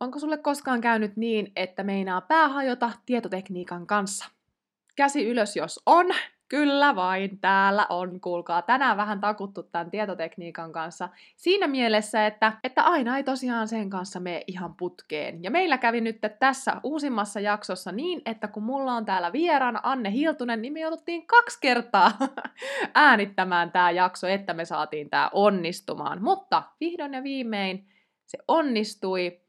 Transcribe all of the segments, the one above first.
Onko sulle koskaan käynyt niin, että meinaa päähajota tietotekniikan kanssa? Käsi ylös, jos on. Kyllä vain, täällä on, kuulkaa, tänään vähän takuttu tämän tietotekniikan kanssa. Siinä mielessä, että, että aina ei tosiaan sen kanssa mene ihan putkeen. Ja meillä kävi nyt tässä uusimmassa jaksossa niin, että kun mulla on täällä vieraana Anne Hiltunen, niin me jouduttiin kaksi kertaa äänittämään tämä jakso, että me saatiin tämä onnistumaan. Mutta vihdoin ja viimein se onnistui.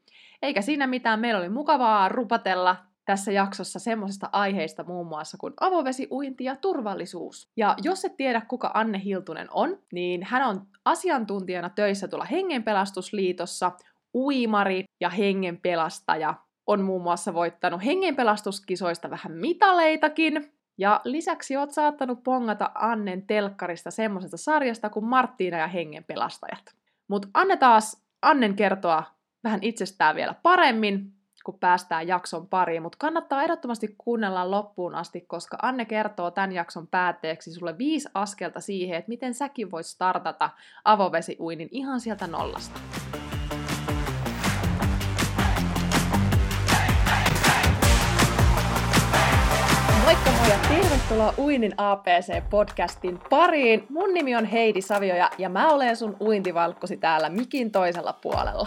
Eikä siinä mitään, meillä oli mukavaa rupatella tässä jaksossa semmoisesta aiheista muun muassa kuin avovesi, uinti ja turvallisuus. Ja jos et tiedä, kuka Anne Hiltunen on, niin hän on asiantuntijana töissä tuolla Hengenpelastusliitossa, uimari ja hengenpelastaja. On muun muassa voittanut hengenpelastuskisoista vähän mitaleitakin. Ja lisäksi oot saattanut pongata Annen telkkarista semmoisesta sarjasta kuin Marttiina ja hengenpelastajat. Mutta Anne taas Annen kertoa vähän itsestään vielä paremmin, kun päästään jakson pariin, mutta kannattaa ehdottomasti kuunnella loppuun asti, koska Anne kertoo tämän jakson päätteeksi sulle viisi askelta siihen, että miten säkin voit startata avovesiuinin ihan sieltä nollasta. Moikka moi ja tervetuloa Uinin APC-podcastin pariin. Mun nimi on Heidi Savioja ja mä olen sun uintivalkkosi täällä mikin toisella puolella.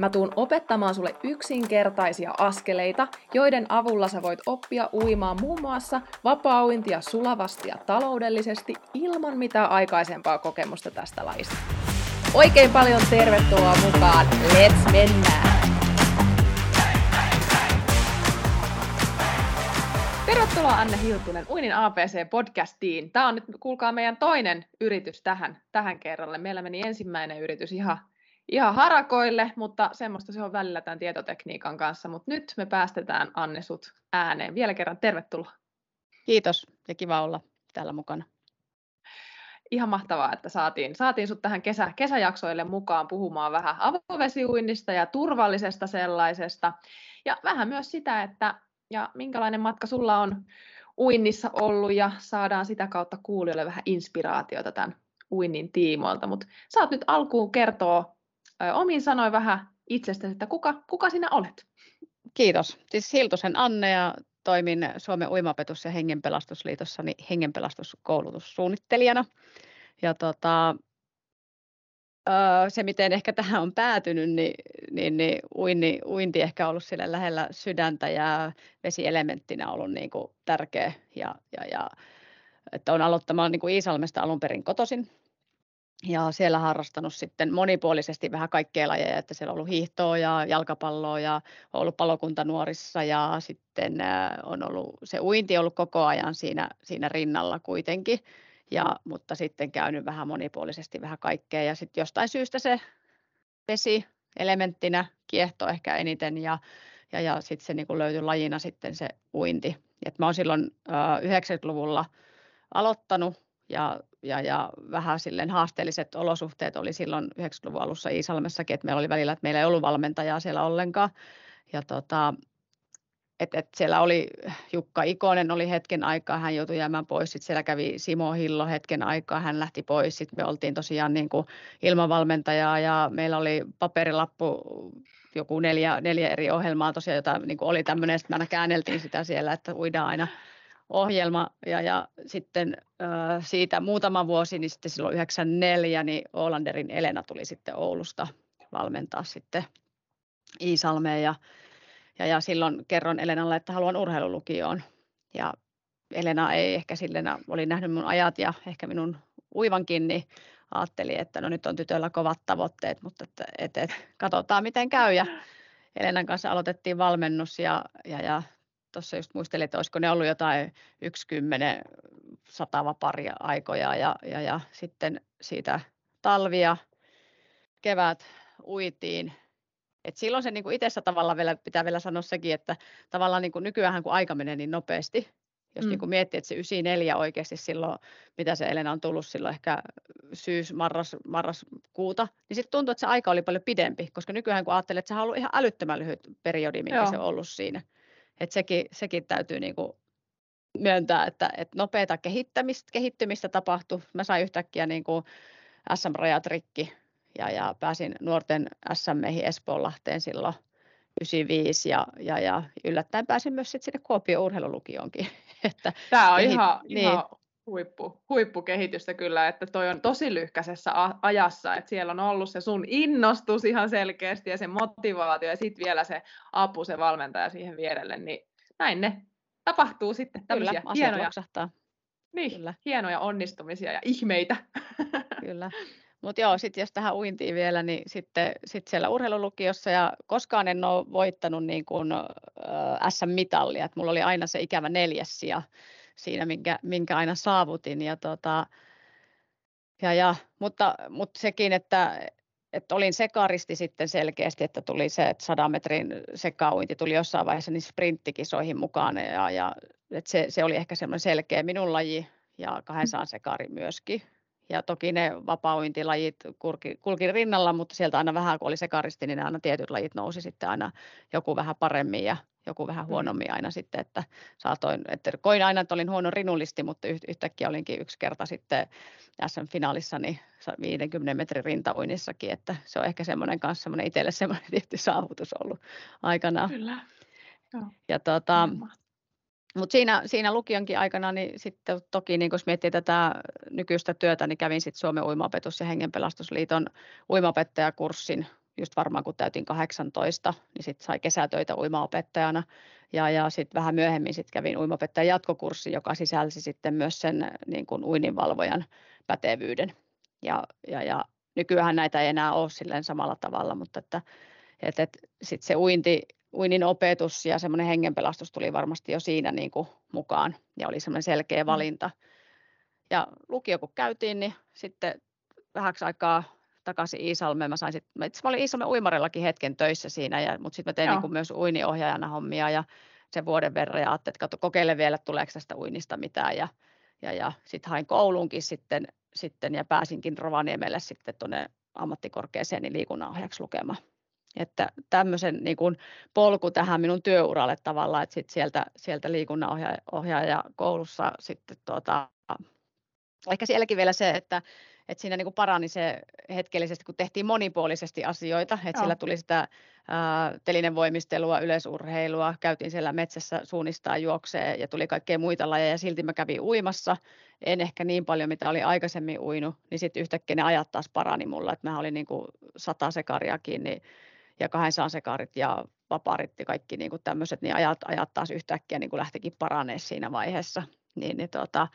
Mä tuun opettamaan sulle yksinkertaisia askeleita, joiden avulla sä voit oppia uimaan muun muassa vapauintia sulavasti ja taloudellisesti ilman mitään aikaisempaa kokemusta tästä lajista. Oikein paljon tervetuloa mukaan. Let's mennään! Tervetuloa Anne Hiltunen Uinin APC-podcastiin. Tämä on nyt, kuulkaa, meidän toinen yritys tähän, tähän kerralle. Meillä meni ensimmäinen yritys ihan ihan harakoille, mutta semmoista se on välillä tämän tietotekniikan kanssa. Mutta nyt me päästetään Anne sut ääneen. Vielä kerran tervetuloa. Kiitos ja kiva olla täällä mukana. Ihan mahtavaa, että saatiin, saatiin sut tähän kesä, kesäjaksoille mukaan puhumaan vähän avovesiuinnista ja turvallisesta sellaisesta. Ja vähän myös sitä, että ja minkälainen matka sulla on uinnissa ollut ja saadaan sitä kautta kuulijoille vähän inspiraatiota tämän uinnin tiimoilta. Mutta saat nyt alkuun kertoa omin sanoin vähän itsestäsi, että kuka, kuka sinä olet? Kiitos. Siis Hiltusen Anne ja toimin Suomen uimapetus- ja hengenpelastusliitossa hengenpelastuskoulutussuunnittelijana. Ja tota, se, miten ehkä tähän on päätynyt, niin, niin, niin uinti, uinti ehkä ollut sille lähellä sydäntä ja vesielementtinä ollut niin kuin tärkeä. Ja, ja, ja, että on aloittamaan niin kuin Iisalmesta alun perin kotoisin ja siellä harrastanut sitten monipuolisesti vähän kaikkea lajeja, että siellä on ollut hiihtoa ja jalkapalloa ja on ollut palokunta nuorissa ja sitten on ollut se uinti ollut koko ajan siinä, siinä rinnalla kuitenkin, ja, mutta sitten käynyt vähän monipuolisesti vähän kaikkea ja sitten jostain syystä se vesi elementtinä kiehto ehkä eniten ja, ja, ja sitten se niin löytyi lajina sitten se uinti. Et mä oon silloin äh, 90-luvulla aloittanut ja, ja, ja vähän silleen haasteelliset olosuhteet oli silloin 90-luvun alussa Iisalmessakin, että meillä oli välillä, että meillä ei ollut valmentajaa siellä ollenkaan. Ja tota, et, et siellä oli Jukka Ikonen oli hetken aikaa, hän joutui jäämään pois, sitten siellä kävi Simo Hillo hetken aikaa, hän lähti pois, sitten me oltiin tosiaan niin kuin ilman valmentajaa ja meillä oli paperilappu joku neljä, neljä eri ohjelmaa tosiaan, jota niin kuin oli tämmöinen, että me aina käänneltiin sitä siellä, että uidaan aina ohjelma ja, ja sitten äh, siitä muutama vuosi, niin sitten silloin 94, niin Olanderin Elena tuli sitten Oulusta valmentaa sitten Iisalmeen ja, ja, ja silloin kerron Elenalle, että haluan urheilulukioon. Ja Elena ei ehkä silleen, oli nähnyt mun ajat ja ehkä minun uivankin, niin ajatteli, että no nyt on tytöllä kovat tavoitteet, mutta että, et, et, katsotaan miten käy. Ja Elenan kanssa aloitettiin valmennus ja, ja, ja tuossa just muistelin, että olisiko ne ollut jotain yksi kymmenen satava pari aikoja ja, ja, ja sitten siitä talvia, kevät uitiin Et silloin se niin kuin itsessä tavallaan vielä, pitää vielä sanoa sekin, että tavallaan niin kuin nykyään kun aika menee niin nopeasti, jos mm. niin kuin miettii, että se 94 oikeasti silloin, mitä se Elena on tullut silloin ehkä syys, marras, marraskuuta, niin sitten tuntuu, että se aika oli paljon pidempi, koska nykyään kun ajattelee, että se on ollut ihan älyttömän lyhyt periodi, mikä Joo. se on ollut siinä. Että sekin, sekin täytyy niin kuin myöntää, että, että nopeata kehittämistä, kehittymistä tapahtui. Mä sain yhtäkkiä niin kuin SM-rajat rikki ja, ja pääsin nuorten SM-meihin Espoonlahteen silloin 95 ja, ja, ja yllättäen pääsin myös sitten sinne Kuopion urheilulukioonkin. että Tämä on ihan, niin. ihan huippu, huippukehitystä kyllä, että toi on tosi lyhkäisessä ajassa, että siellä on ollut se sun innostus ihan selkeästi ja se motivaatio ja sitten vielä se apu, se valmentaja siihen vierelle, niin näin ne tapahtuu sitten tämmöisiä Kyllä, hienoja, niin, Kyllä. hienoja onnistumisia ja ihmeitä. Kyllä. Mutta joo, sitten jos tähän uintiin vielä, niin sitten sit siellä urheilulukiossa ja koskaan en ole voittanut niin kuin, äh, SM-mitallia. Et mulla oli aina se ikävä neljäs ja siinä, minkä, minkä aina saavutin. Ja tota, ja, ja, mutta, mutta sekin, että, että olin sekaristi sitten selkeästi, että tuli se, että 100 metrin sekauinti tuli jossain vaiheessa niin sprinttikisoihin mukaan ja, ja että se, se, oli ehkä semmoinen selkeä minun laji ja 200 sekari myöskin. Ja toki ne vapauintilajit kulki, kulki rinnalla, mutta sieltä aina vähän, kun oli sekaristi, niin aina tietyt lajit nousi sitten aina joku vähän paremmin ja joku vähän mm. huonommin aina sitten, että saatoin, että koin aina, että olin huono rinullisti, mutta yhtäkkiä olinkin yksi kerta sitten SM-finaalissa niin 50 metrin rintauinnissakin, että se on ehkä semmoinen kanssa semmoinen itselle semmoinen tietty saavutus ollut aikanaan. Kyllä. Joo. Ja tota, mutta siinä, siinä lukionkin aikana, niin sitten toki niin kun miettii tätä nykyistä työtä, niin kävin sitten Suomen uimaopetus- ja hengenpelastusliiton uimaopettajakurssin just varmaan kun täytin 18, niin sitten sai kesätöitä uimaopettajana. Ja, ja sitten vähän myöhemmin sit kävin uimaopettajan jatkokurssi, joka sisälsi sitten myös sen niin kuin uininvalvojan pätevyyden. Ja, ja, ja nykyään näitä ei enää ole silleen samalla tavalla, mutta että, että, että sitten se uinti, uinnin opetus ja semmoinen hengenpelastus tuli varmasti jo siinä niin kuin mukaan ja oli semmoinen selkeä mm. valinta. Ja lukio kun käytiin, niin sitten vähäksi aikaa takaisin Iisalmeen. Mä, sain sit, mä, itse mä olin Iisalmen uimarillakin hetken töissä siinä, ja, mutta sitten mä tein niin kuin myös uiniohjaajana hommia ja sen vuoden verran ja ajattelin, että kokeile vielä, tuleeko tästä uinnista mitään. Ja, ja, ja sitten hain kouluunkin sitten, sitten ja pääsinkin Rovaniemelle sitten tuonne ammattikorkeeseen niin liikunnanohjaajaksi lukemaan. Että tämmöisen niin kuin polku tähän minun työuralle tavallaan, että sit sieltä, sieltä liikunnanohjaaja koulussa sitten tuota, ehkä sielläkin vielä se, että että siinä niin kuin parani se hetkellisesti, kun tehtiin monipuolisesti asioita, että siellä tuli sitä ää, telinevoimistelua, yleisurheilua, käytiin siellä metsässä suunnistaa juoksee ja tuli kaikkea muita lajeja ja silti mä kävin uimassa, en ehkä niin paljon mitä oli aikaisemmin uinut, niin sitten yhtäkkiä ne ajat taas parani mulla, että mä olin niin kuin sata sekariakin niin, ja 200 sekarit ja vaparit ja kaikki niin kuin tämmöiset, niin ajat, ajat taas yhtäkkiä niin kuin lähtikin paranee siinä vaiheessa. Niin, niin tota,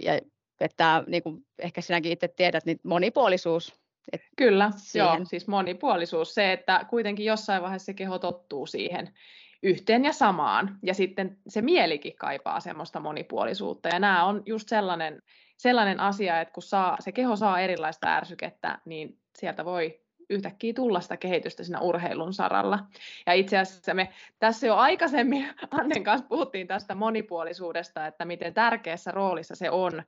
ja että niin kuin ehkä sinäkin itse tiedät, niin monipuolisuus. Et Kyllä, siihen. joo, siis monipuolisuus. Se, että kuitenkin jossain vaiheessa se keho tottuu siihen yhteen ja samaan. Ja sitten se mielikin kaipaa semmoista monipuolisuutta. Ja nämä on just sellainen, sellainen asia, että kun saa, se keho saa erilaista ärsykettä, niin sieltä voi yhtäkkiä tulla sitä kehitystä siinä urheilun saralla. Ja itse asiassa me tässä jo aikaisemmin Annen kanssa puhuttiin tästä monipuolisuudesta, että miten tärkeässä roolissa se on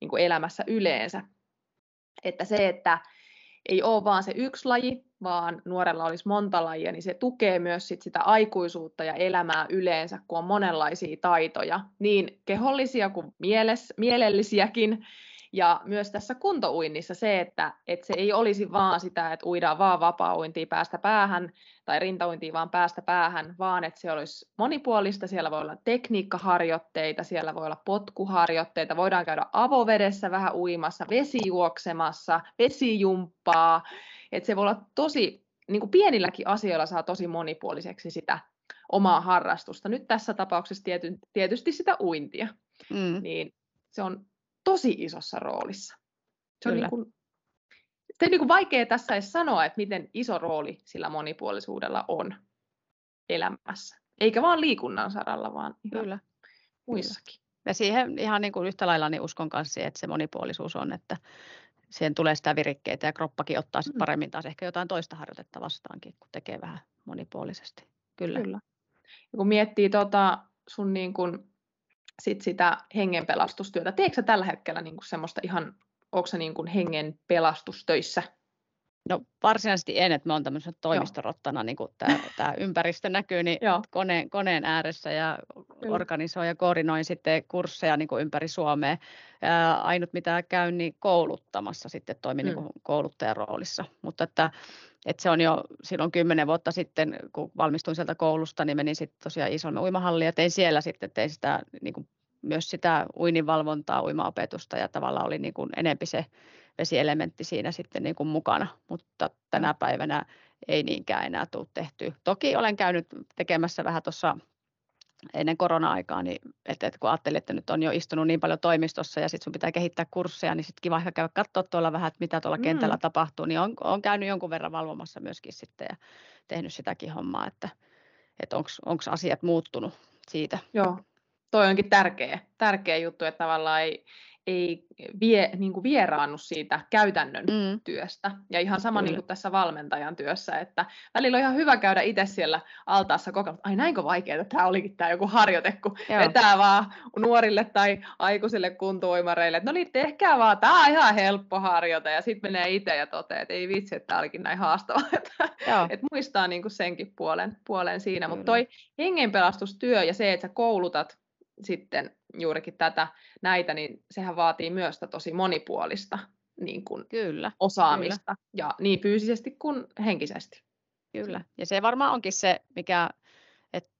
niin kuin elämässä yleensä. Että se, että ei ole vaan se yksi laji, vaan nuorella olisi monta lajia, niin se tukee myös sit sitä aikuisuutta ja elämää yleensä, kun on monenlaisia taitoja, niin kehollisia kuin mieles, mielellisiäkin, ja myös tässä kuntouinnissa se, että, että se ei olisi vaan sitä, että uidaan vaan vapaa-uintia päästä päähän tai rintauintia vaan päästä päähän, vaan että se olisi monipuolista. Siellä voi olla tekniikkaharjoitteita, siellä voi olla potkuharjoitteita, voidaan käydä avovedessä vähän uimassa, vesijuoksemassa, vesijumppaa. Että se voi olla tosi, niin kuin pienilläkin asioilla saa tosi monipuoliseksi sitä omaa harrastusta. Nyt tässä tapauksessa tiety, tietysti sitä uintia. Mm. Niin se on tosi isossa roolissa. Se on niin kuin, se on niin kuin vaikea tässä edes sanoa, että miten iso rooli sillä monipuolisuudella on elämässä. Eikä vaan liikunnan saralla, vaan ihan Kyllä. muissakin. Ja siihen ihan niin kuin yhtä lailla niin uskon kanssa, että se monipuolisuus on, että siihen tulee sitä virikkeitä ja kroppakin ottaa sit mm. paremmin taas ehkä jotain toista harjoitetta vastaankin, kun tekee vähän monipuolisesti. Kyllä. Kyllä. Ja kun miettii tota sun niin kun, sit sitä hengenpelastustyötä, teetkö sä tällä hetkellä niin semmoista ihan, onko sä niin hengen pelastustöissä No varsinaisesti en, että mä oon tämmöisenä toimistorottana, niin kuin tämä, tämä ympäristö näkyy, niin koneen, koneen ääressä ja Kyllä. organisoin ja koordinoin sitten kursseja niin kuin ympäri Suomea. Ja ainut mitä käyn, niin kouluttamassa sitten toimin mm. niin kouluttajan roolissa. Mutta että, että se on jo silloin kymmenen vuotta sitten, kun valmistuin sieltä koulusta, niin menin sitten tosiaan Isolmen uimahalliin ja tein siellä sitten tein sitä niin kuin myös sitä uininvalvontaa, uimaopetusta ja tavallaan oli niin kuin enempi se vesielementti siinä sitten niin kuin mukana, mutta tänä päivänä ei niinkään enää tule tehty. Toki olen käynyt tekemässä vähän tuossa ennen korona-aikaa, niin että, että kun ajattelin, että nyt on jo istunut niin paljon toimistossa ja sitten sun pitää kehittää kursseja, niin sitten kiva ehkä käydä katsoa tuolla vähän, että mitä tuolla mm. kentällä tapahtuu, niin on, on käynyt jonkun verran valvomassa myöskin sitten ja tehnyt sitäkin hommaa, että, että onko asiat muuttunut siitä. Joo, toi onkin tärkeä, tärkeä juttu, että tavallaan ei, ei vie, niin kuin vieraannu siitä käytännön mm. työstä. Ja ihan sama niin kuin tässä valmentajan työssä, että välillä on ihan hyvä käydä itse siellä altaassa kokemaan, ai näinkö vaikeaa tämä olikin tämä joku harjoite, kun Joo. vetää vaan nuorille tai aikuisille kuntoimareille, että no niin, tehkää vaan, tämä on ihan helppo harjoite, ja sitten menee itse ja toteaa, että ei vitsi, että tämä olikin näin haastavaa, että, että muistaa niin kuin senkin puolen, puolen siinä, mutta toi hengenpelastustyö ja se, että sä koulutat sitten juurikin tätä, näitä, niin sehän vaatii myös tosi monipuolista niin kuin kyllä, osaamista, kyllä. ja niin fyysisesti kuin henkisesti. Kyllä, ja se varmaan onkin se, mikä, et,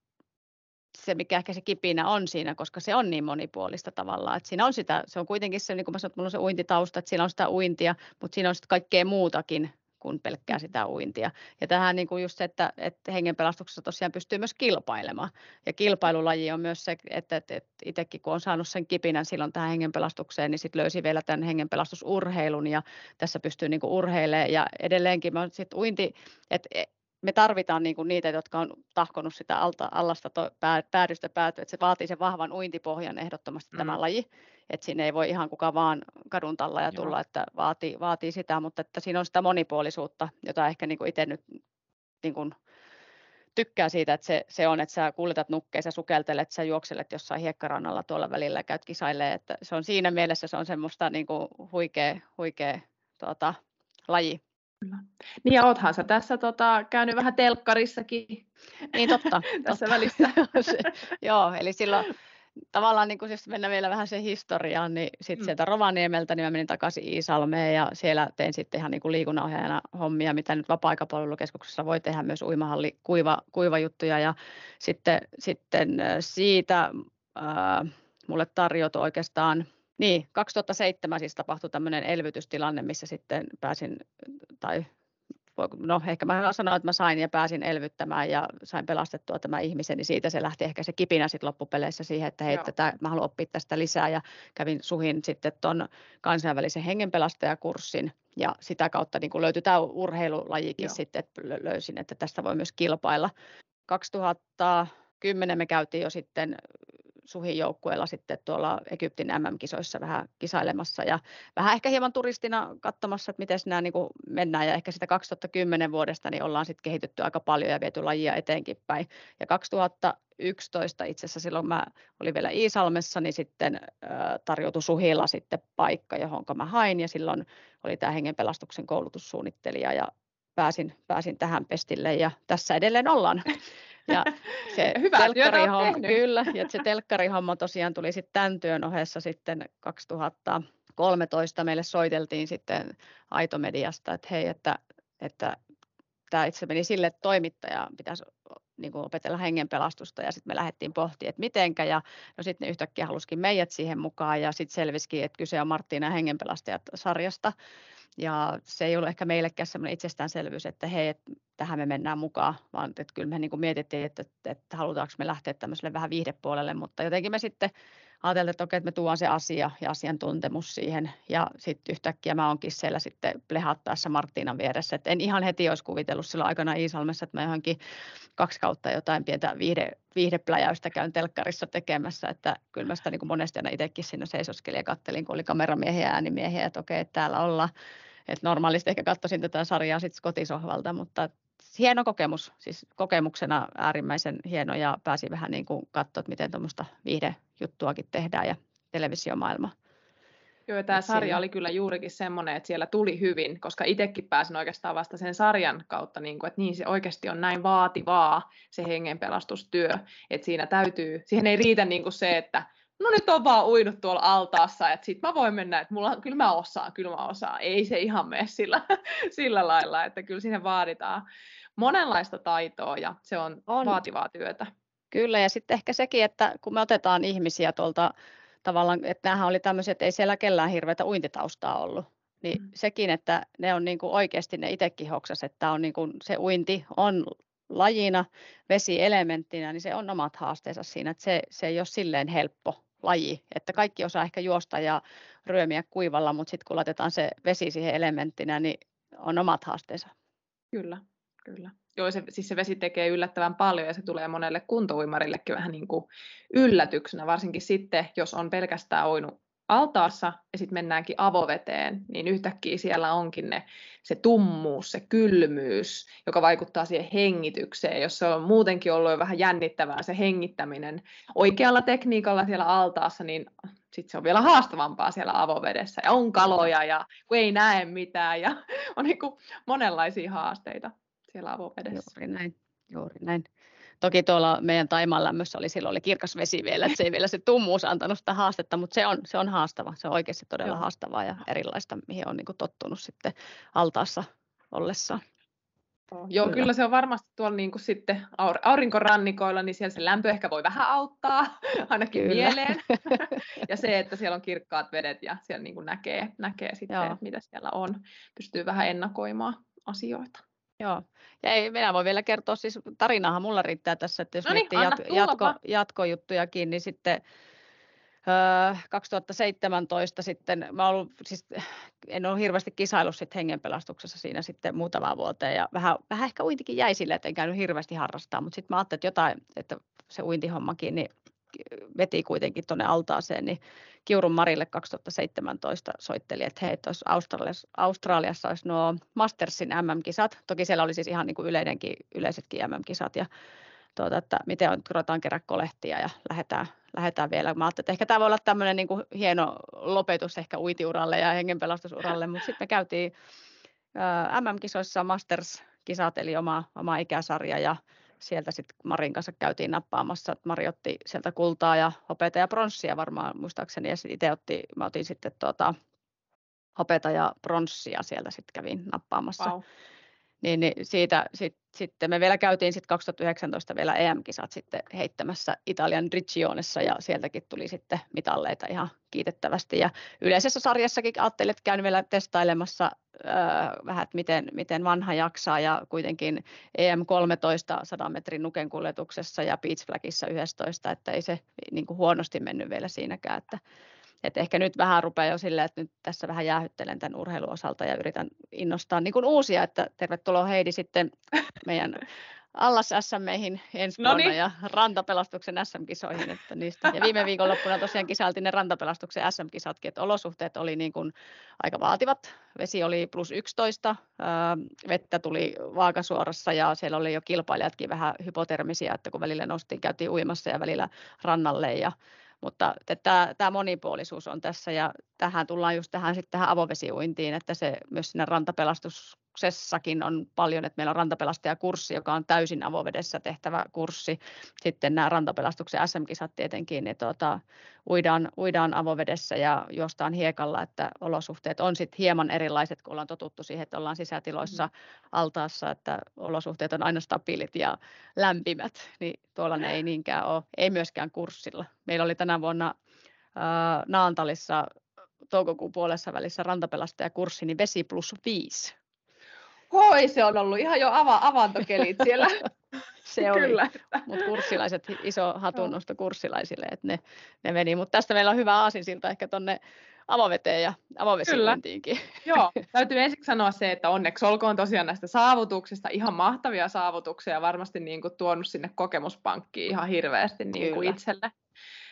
se, mikä ehkä se kipinä on siinä, koska se on niin monipuolista tavallaan, että siinä on sitä, se on kuitenkin se, niin kuin mä sanoin, että mulla on se uintitausta, että siinä on sitä uintia, mutta siinä on sitten kaikkea muutakin, kuin pelkkää sitä uintia. Ja tähän niin kuin just se, että, että hengenpelastuksessa tosiaan pystyy myös kilpailemaan. Ja kilpailulaji on myös se, että, että, että itsekin kun on saanut sen kipinän silloin tähän hengenpelastukseen, niin sitten löysi vielä tämän hengenpelastusurheilun ja tässä pystyy niin kuin urheilemaan. Ja edelleenkin mä sitten uinti, että me tarvitaan niin kuin niitä, jotka on tahkonut sitä alta, allasta to, pää, päädystä päätyä, että se vaatii sen vahvan uintipohjan ehdottomasti mm. tämä laji, että siinä ei voi ihan kuka vaan kadun talla ja tulla, Joo. että vaatii, vaatii sitä, mutta että siinä on sitä monipuolisuutta, jota ehkä niin kuin itse nyt niin kuin tykkää siitä, että se, se on, että sä kuljetat nukkeessa, sukeltelet, sä juokselet jossain hiekkarannalla tuolla välillä ja käyt kisailemaan, että se on siinä mielessä se on semmoista niin kuin huikea, huikea tuota, laji. Kyllä. Niin ja oothan sä tässä tota, käynyt vähän telkkarissakin. Niin totta. tässä totta. välissä. joo, eli silloin tavallaan niin kun siis mennään vielä vähän sen historiaan, niin sitten mm. sieltä Rovaniemeltä niin mä menin takaisin Iisalmeen ja siellä tein sitten ihan niin kuin liikunnanohjaajana hommia, mitä nyt vapaa-aikapalvelukeskuksessa voi tehdä myös uimahalli kuiva, kuivajuttuja ja sitten, sitten siitä äh, mulle tarjoutui oikeastaan niin, 2007 siis tapahtui tämmöinen elvytystilanne, missä sitten pääsin, tai no ehkä mä sanoin, että mä sain ja pääsin elvyttämään ja sain pelastettua tämä ihmisen, niin siitä se lähti ehkä se kipinä sitten loppupeleissä siihen, että hei, tätä, mä haluan oppia tästä lisää ja kävin suhin sitten tuon kansainvälisen hengenpelastajakurssin ja sitä kautta niin kun löytyi tämä urheilulajikin Joo. sitten, että löysin, että tästä voi myös kilpailla. 2010 me käytiin jo sitten Suhin joukkueella sitten tuolla Egyptin MM-kisoissa vähän kisailemassa ja vähän ehkä hieman turistina katsomassa, että miten nämä niin mennään ja ehkä sitä 2010 vuodesta niin ollaan sitten kehitytty aika paljon ja viety lajia eteenkin päin. Ja 2011 itse asiassa silloin mä olin vielä Iisalmessa, niin sitten tarjoutui Suhilla sitten paikka, johon mä hain ja silloin oli tämä hengenpelastuksen koulutussuunnittelija ja pääsin, pääsin tähän pestille ja tässä edelleen ollaan. Ja se Hyvä telkkarihomma, kyllä, ja se telkkarihomma tosiaan tuli sitten tämän työn ohessa sitten 2013 meille soiteltiin sitten Aitomediasta, että hei, että, että tämä itse meni sille, että toimittaja pitäisi niin kuin opetella hengenpelastusta. Ja sitten me lähdettiin pohtimaan, että mitenkä. Ja no sitten ne yhtäkkiä halusikin meidät siihen mukaan. Ja sitten selvisikin, että kyse on Marttiina hengenpelastajat sarjasta ja se ei ollut ehkä meillekään sellainen itsestäänselvyys, että hei, tähän me mennään mukaan, vaan että kyllä me niin kuin mietittiin, että, että halutaanko me lähteä tämmöiselle vähän viihdepuolelle, mutta jotenkin me sitten ajateltiin, että okei, että me tuodaan se asia ja asiantuntemus siihen. Ja sitten yhtäkkiä mä oonkin siellä sitten plehattaessa Marttiinan vieressä. Et en ihan heti olisi kuvitellut silloin aikana Iisalmessa, että mä johonkin kaksi kautta jotain pientä viihde, viihdepläjäystä käyn telkkarissa tekemässä. Että kyllä mä sitä niin kuin monesti aina itsekin siinä seisoskelin ja kattelin, kun oli kameramiehiä ja äänimiehiä, että okei, että täällä ollaan. Että normaalisti ehkä katsoisin tätä sarjaa sitten kotisohvalta, mutta hieno kokemus, siis kokemuksena äärimmäisen hieno ja pääsi vähän niin kuin katsoa, miten tuommoista viihdejuttuakin tehdään ja televisiomaailma. Joo, tämä sarja oli kyllä juurikin semmoinen, että siellä tuli hyvin, koska itsekin pääsin oikeastaan vasta sen sarjan kautta, niin kuin, että niin se oikeasti on näin vaativaa se hengenpelastustyö, että siinä täytyy, siihen ei riitä niin kuin se, että no nyt on vaan uinut tuolla altaassa, että sit mä voin mennä, että mulla, kyllä mä osaan, kyllä mä osaan. Ei se ihan mene sillä, sillä lailla, että kyllä siihen vaaditaan monenlaista taitoa ja se on, on vaativaa työtä. Kyllä ja sitten ehkä sekin, että kun me otetaan ihmisiä tuolta tavallaan, että nämähän oli tämmöiset, että ei siellä kellään hirveätä uintitaustaa ollut. Niin mm. sekin, että ne on niin kuin oikeasti ne itsekin hoksas, että on niin kuin se uinti on lajina, vesielementtinä, niin se on omat haasteensa siinä, että se, se ei ole silleen helppo laji, että kaikki osaa ehkä juosta ja ryömiä kuivalla, mutta sitten kun laitetaan se vesi siihen elementtinä, niin on omat haasteensa. Kyllä, kyllä. Joo, se, siis se vesi tekee yllättävän paljon ja se tulee monelle kuntouimarillekin vähän niin kuin yllätyksenä, varsinkin sitten, jos on pelkästään oinut altaassa ja sitten mennäänkin avoveteen, niin yhtäkkiä siellä onkin ne, se tummuus, se kylmyys, joka vaikuttaa siihen hengitykseen. Jos se on muutenkin ollut jo vähän jännittävää se hengittäminen oikealla tekniikalla siellä altaassa, niin sitten se on vielä haastavampaa siellä avovedessä. Ja on kaloja ja kun ei näe mitään ja on niin kuin monenlaisia haasteita siellä avovedessä. Juuri näin, juuri näin. Toki tuolla meidän Taimaan lämmössä oli silloin oli kirkas vesi vielä, että se ei vielä se tummuus antanut sitä haastetta, mutta se on, se on haastava. Se on oikeasti todella Joo. haastavaa ja erilaista, mihin on niin kuin tottunut sitten altaassa ollessaan. Joo, kyllä. kyllä se on varmasti tuolla niin kuin sitten aurinkorannikoilla, niin siellä se lämpö ehkä voi vähän auttaa, ainakin kyllä. mieleen. ja se, että siellä on kirkkaat vedet ja siellä niin kuin näkee, näkee sitten, Joo. mitä siellä on, pystyy vähän ennakoimaan asioita. Joo, ja ei, minä voi vielä kertoa, siis tarinahan mulla riittää tässä, että jos Noniin, miettii jat, jatko, jatkojuttujakin, niin sitten 2017 sitten, mä ollut, siis en ole hirveästi kisailut sitten hengenpelastuksessa siinä sitten muutamaa vuoteen ja vähän, vähän ehkä uintikin jäi sille, että en käynyt hirveästi harrastaa, mutta sitten mä ajattelin, että jotain, että se uintihommakin, niin veti kuitenkin tuonne altaaseen, niin Kiurun Marille 2017 soitteli, että hei, Australiassa, Australiassa olisi nuo Mastersin MM-kisat. Toki siellä oli siis ihan niin kuin yleinenkin, yleisetkin MM-kisat ja tuota, että miten on, ruvetaan kerää kolehtia ja lähdetään, lähdetään vielä. Mä ajattelin, että ehkä tämä voi olla tämmöinen niin kuin hieno lopetus ehkä uitiuralle ja hengenpelastusuralle, mutta sitten me käytiin MM-kisoissa Masters-kisat, eli oma, oma ikäsarja ja sieltä sitten Marin kanssa käytiin nappaamassa. Mari otti sieltä kultaa ja hopeita ja pronssia varmaan muistaakseni ja itse otti, mä otin sitten tuota, hopeita ja pronssia sieltä sitten kävin nappaamassa. Wow. Niin, niin siitä sit, sitten me vielä käytiin sitten 2019 vielä EM-kisat sitten heittämässä Italian Riccionessa ja sieltäkin tuli sitten mitalleita ihan kiitettävästi. Ja yleisessä sarjassakin ajattelin, että käyn vielä testailemassa äh, vähän, että miten, miten vanha jaksaa ja kuitenkin EM13 100 metrin nukenkuljetuksessa ja Beach Flagissa 11, että ei se niin kuin huonosti mennyt vielä siinäkään, että et ehkä nyt vähän rupeaa jo silleen, että nyt tässä vähän jäähyttelen tämän urheiluosalta ja yritän innostaa niin kuin uusia, että tervetuloa Heidi sitten meidän allas SMEihin ensi vuonna Noniin. ja rantapelastuksen SM-kisoihin. Että niistä. Ja viime viikonloppuna tosiaan kisailtiin ne rantapelastuksen SM-kisatkin, että olosuhteet oli niin kuin aika vaativat. Vesi oli plus 11, vettä tuli vaakasuorassa ja siellä oli jo kilpailijatkin vähän hypotermisia, että kun välillä nostin, käytiin uimassa ja välillä rannalle ja mutta tämä, tämä monipuolisuus on tässä ja tähän tullaan just tähän, sitten tähän avovesiuintiin, että se myös siinä rantapelastuksessakin on paljon, että meillä on rantapelastajakurssi, joka on täysin avovedessä tehtävä kurssi. Sitten nämä rantapelastuksen SM-kisat tietenkin, niin tuota, uidaan, uidaan avovedessä ja juostaan hiekalla, että olosuhteet on sitten hieman erilaiset, kun ollaan totuttu siihen, että ollaan sisätiloissa mm. altaassa, että olosuhteet on aina stabiilit ja lämpimät, niin tuolla ne ei niinkään ole, ei myöskään kurssilla. Meillä oli tänä vuonna äh, Naantalissa toukokuun puolessa välissä rantapelastajakurssi, niin vesi plus viisi. Hoi, se on ollut ihan jo ava, avantokelit siellä. se oli. Kyllä. Mutta kurssilaiset, iso hatunnosto kurssilaisille, että ne, ne meni. Mutta tästä meillä on hyvä aasinsilta ehkä tuonne avoveteen ja avovesilyöntiinkin. Joo, täytyy ensiksi sanoa se, että onneksi olkoon tosiaan näistä saavutuksista ihan mahtavia saavutuksia varmasti niin kuin tuonut sinne kokemuspankkiin ihan hirveästi niin kuin itselle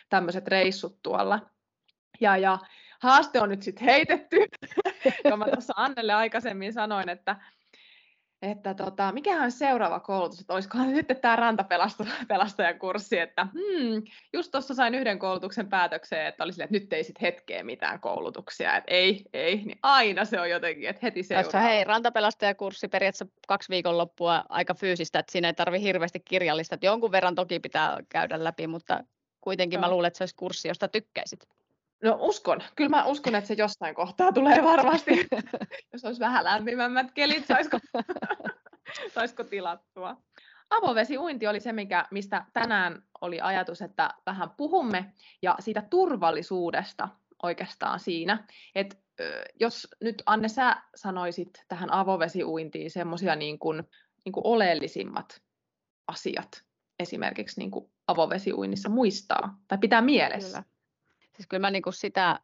tämmöiset reissut tuolla. Ja, ja haaste on nyt sitten heitetty, kun mä tuossa Annelle aikaisemmin sanoin, että että tota, mikä on seuraava koulutus, että olisikohan nyt tämä rantapelastajan kurssi, että hmm, just tuossa sain yhden koulutuksen päätökseen, että oli sille, että nyt ei sitten hetkeä mitään koulutuksia, että ei, ei, niin aina se on jotenkin, että heti seuraava. Tässä hei, rantapelastajakurssi periaatteessa kaksi viikonloppua aika fyysistä, että siinä ei tarvi hirveästi kirjallista, että jonkun verran toki pitää käydä läpi, mutta kuitenkin no. mä luulen, että se olisi kurssi, josta tykkäisit. No uskon. Kyllä mä uskon, että se jossain kohtaa tulee varmasti. Jos olisi vähän lämpimämmät kelit, saisiko, saisiko tilattua. Avovesiuinti oli se, mikä, mistä tänään oli ajatus, että vähän puhumme, ja siitä turvallisuudesta oikeastaan siinä. että jos nyt Anne, sä sanoisit tähän avovesiuintiin semmoisia niin kuin, niin kuin oleellisimmat asiat esimerkiksi niin kuin avovesiuinnissa muistaa tai pitää mielessä. Kyllä. Siis kyllä mä niin kuin sitä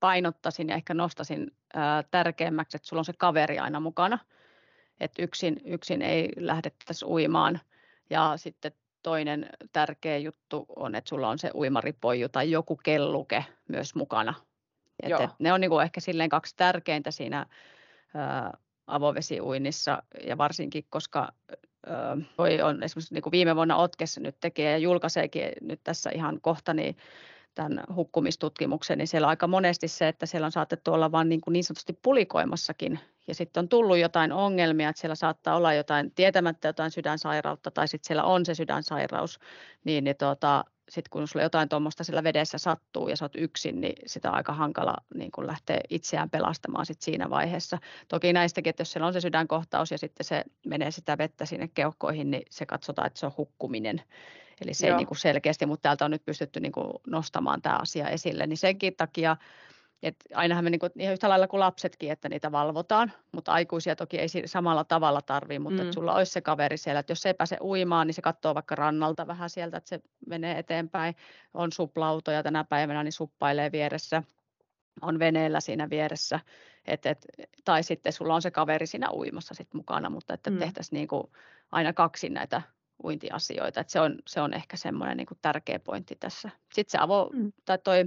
painottaisin ja ehkä nostasin ää, tärkeämmäksi, että sulla on se kaveri aina mukana. Että yksin, yksin ei lähdettäisi uimaan. Ja sitten toinen tärkeä juttu on, että sulla on se uimaripoju tai joku kelluke myös mukana. Et, et ne on niin kuin ehkä silleen kaksi tärkeintä siinä ää, avovesiuinnissa ja varsinkin, koska toi on esimerkiksi niin kuin viime vuonna Otkessa nyt tekee ja julkaiseekin nyt tässä ihan kohta, niin tämän hukkumistutkimuksen, niin siellä on aika monesti se, että siellä on saatettu olla vain niin, niin sanotusti pulikoimassakin ja sitten on tullut jotain ongelmia, että siellä saattaa olla jotain tietämättä jotain sydänsairautta tai sitten siellä on se sydänsairaus, niin, niin tuota, sitten kun sulla jotain tuommoista siellä vedessä sattuu ja sä oot yksin, niin sitä on aika hankala niin kun lähteä itseään pelastamaan sit siinä vaiheessa. Toki näistäkin, että jos siellä on se sydänkohtaus ja sitten se menee sitä vettä sinne keuhkoihin, niin se katsotaan, että se on hukkuminen. Eli se Joo. ei niin kuin selkeästi, mutta täältä on nyt pystytty niin kuin nostamaan tämä asia esille, niin senkin takia et ainahan me niin kuin, ihan yhtä lailla kuin lapsetkin, että niitä valvotaan, mutta aikuisia toki ei samalla tavalla tarvitse, mutta mm. että sulla olisi se kaveri siellä, että jos se ei pääse uimaan, niin se katsoo vaikka rannalta vähän sieltä, että se menee eteenpäin. On suplautoja tänä päivänä, niin suppailee vieressä, on veneellä siinä vieressä, et, et, tai sitten sulla on se kaveri siinä uimassa sit mukana, mutta että mm. tehtäisiin niin aina kaksi näitä uintiasioita. että se, on, se on ehkä semmoinen niin tärkeä pointti tässä. Sitten se avo, mm. tai toi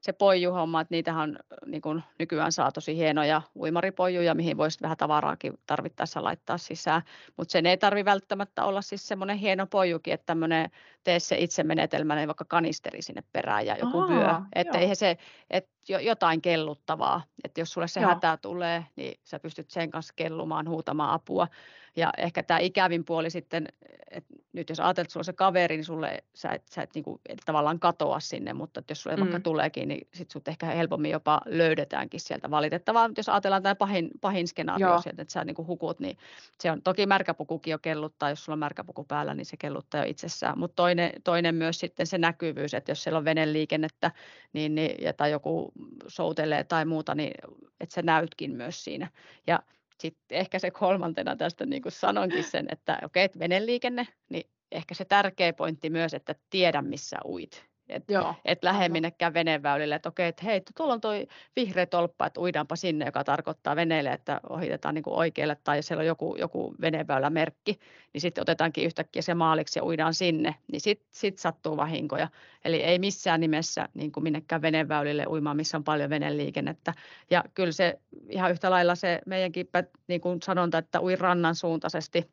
se poijuhomma, että niitähän niin kuin nykyään saa tosi hienoja uimaripojuja, mihin voisi vähän tavaraakin tarvittaessa laittaa sisään. Mutta sen ei tarvi välttämättä olla siis semmoinen hieno pojukin, että tämmöinen tee se itse menetelmäinen vaikka kanisteri sinne perään ja joku Aha, vyö. Että eihän se, että jotain kelluttavaa. Että jos sulle se joo. hätä tulee, niin sä pystyt sen kanssa kellumaan, huutamaan apua. Ja ehkä tämä ikävin puoli sitten, että nyt jos ajatellaan, että sulla on se kaveri, niin sulle, sä et, sä et, niinku, et tavallaan katoa sinne, mutta jos sulle mm. vaikka tuleekin, niin sit sut ehkä helpommin jopa löydetäänkin sieltä valitettavaa. Mutta jos ajatellaan tämä pahin, pahin skenaario sieltä, että sä niinku hukut, niin se on toki märkäpukukin jo kelluttaa, jos sulla on märkäpuku päällä, niin se kelluttaa jo itsessään. Mutta toinen, toinen myös sitten se näkyvyys, että jos siellä on veneliikennettä niin, niin, ja, tai joku soutelee tai muuta, niin että sä näytkin myös siinä. Ja sitten ehkä se kolmantena tästä niin kuin sanonkin sen, että okei, okay, veneliikenne, niin ehkä se tärkeä pointti myös, että tiedä missä uit. Että et lähde minnekään veneväylille, että okei, että hei, tuolla on tuo vihreä tolppa, että uidaanpa sinne, joka tarkoittaa veneelle, että ohitetaan niin kuin oikealle, tai siellä on joku, joku veneväylämerkki, niin sitten otetaankin yhtäkkiä se maaliksi ja uidaan sinne, niin sitten sit sattuu vahinkoja. Eli ei missään nimessä niin kuin minnekään veneväylille uimaan, missä on paljon veneliikennettä. Ja kyllä se ihan yhtä lailla se meidänkin niin kuin sanonta, että ui rannan suuntaisesti,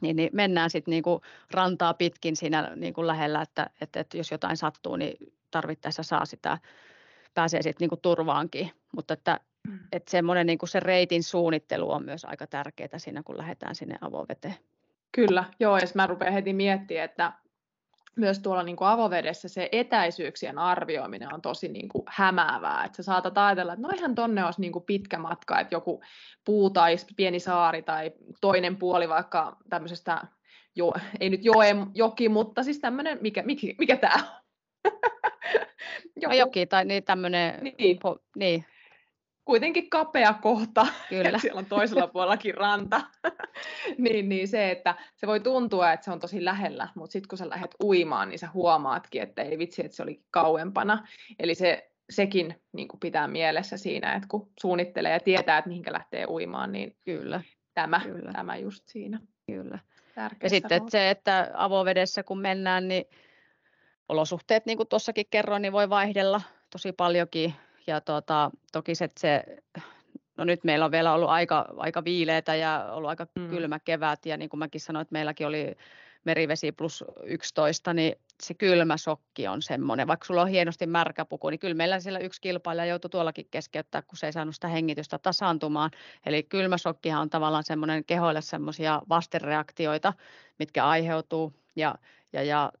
niin, niin mennään sitten niinku rantaa pitkin siinä niinku lähellä, että, että, että jos jotain sattuu, niin tarvittaessa saa sitä, pääsee sitten niinku turvaankin. Mutta että, mm. että semmoinen niinku se reitin suunnittelu on myös aika tärkeää siinä, kun lähdetään sinne avoveteen. Kyllä, joo, ja mä rupean heti miettimään, että myös tuolla niin kuin avovedessä se etäisyyksien arvioiminen on tosi niin kuin hämäävää. Että sä saatat ajatella, että noihan tonne olisi niin kuin pitkä matka, että joku puu tai pieni saari tai toinen puoli vaikka tämmöisestä, jo, ei nyt joe, joki, mutta siis tämmöinen, mikä, mikä, mikä tämä on? joku. Joki tai niin tämmöinen, niin. Po, niin kuitenkin kapea kohta, Kyllä. siellä on toisella puolellakin ranta, niin, niin se, että se voi tuntua, että se on tosi lähellä, mutta sitten kun sä lähdet uimaan, niin sä huomaatkin, että ei vitsi, että se oli kauempana. Eli se, sekin niin kuin pitää mielessä siinä, että kun suunnittelee ja tietää, että mihinkä lähtee uimaan, niin Kyllä. tämä, Kyllä. tämä just siinä. Kyllä. Tärkeässä Ja sitten että se, että avovedessä kun mennään, niin olosuhteet, niin kuin tuossakin kerroin, niin voi vaihdella tosi paljonkin. Ja tuota, toki se, että se, no nyt meillä on vielä ollut aika, aika viileitä ja ollut aika Mm. kylmä kevät. Ja niin kuin mäkin sanoin, että meilläkin oli merivesi plus 11, niin se kylmä sokki on semmoinen. Vaikka sulla on hienosti märkä puku, niin kyllä meillä siellä yksi kilpailija joutui tuollakin keskeyttää, kun se ei saanut sitä hengitystä tasaantumaan. Eli kylmä sokkihan on tavallaan semmoinen kehoille semmoisia vastereaktioita, mitkä aiheutuu. Ja, ja, ja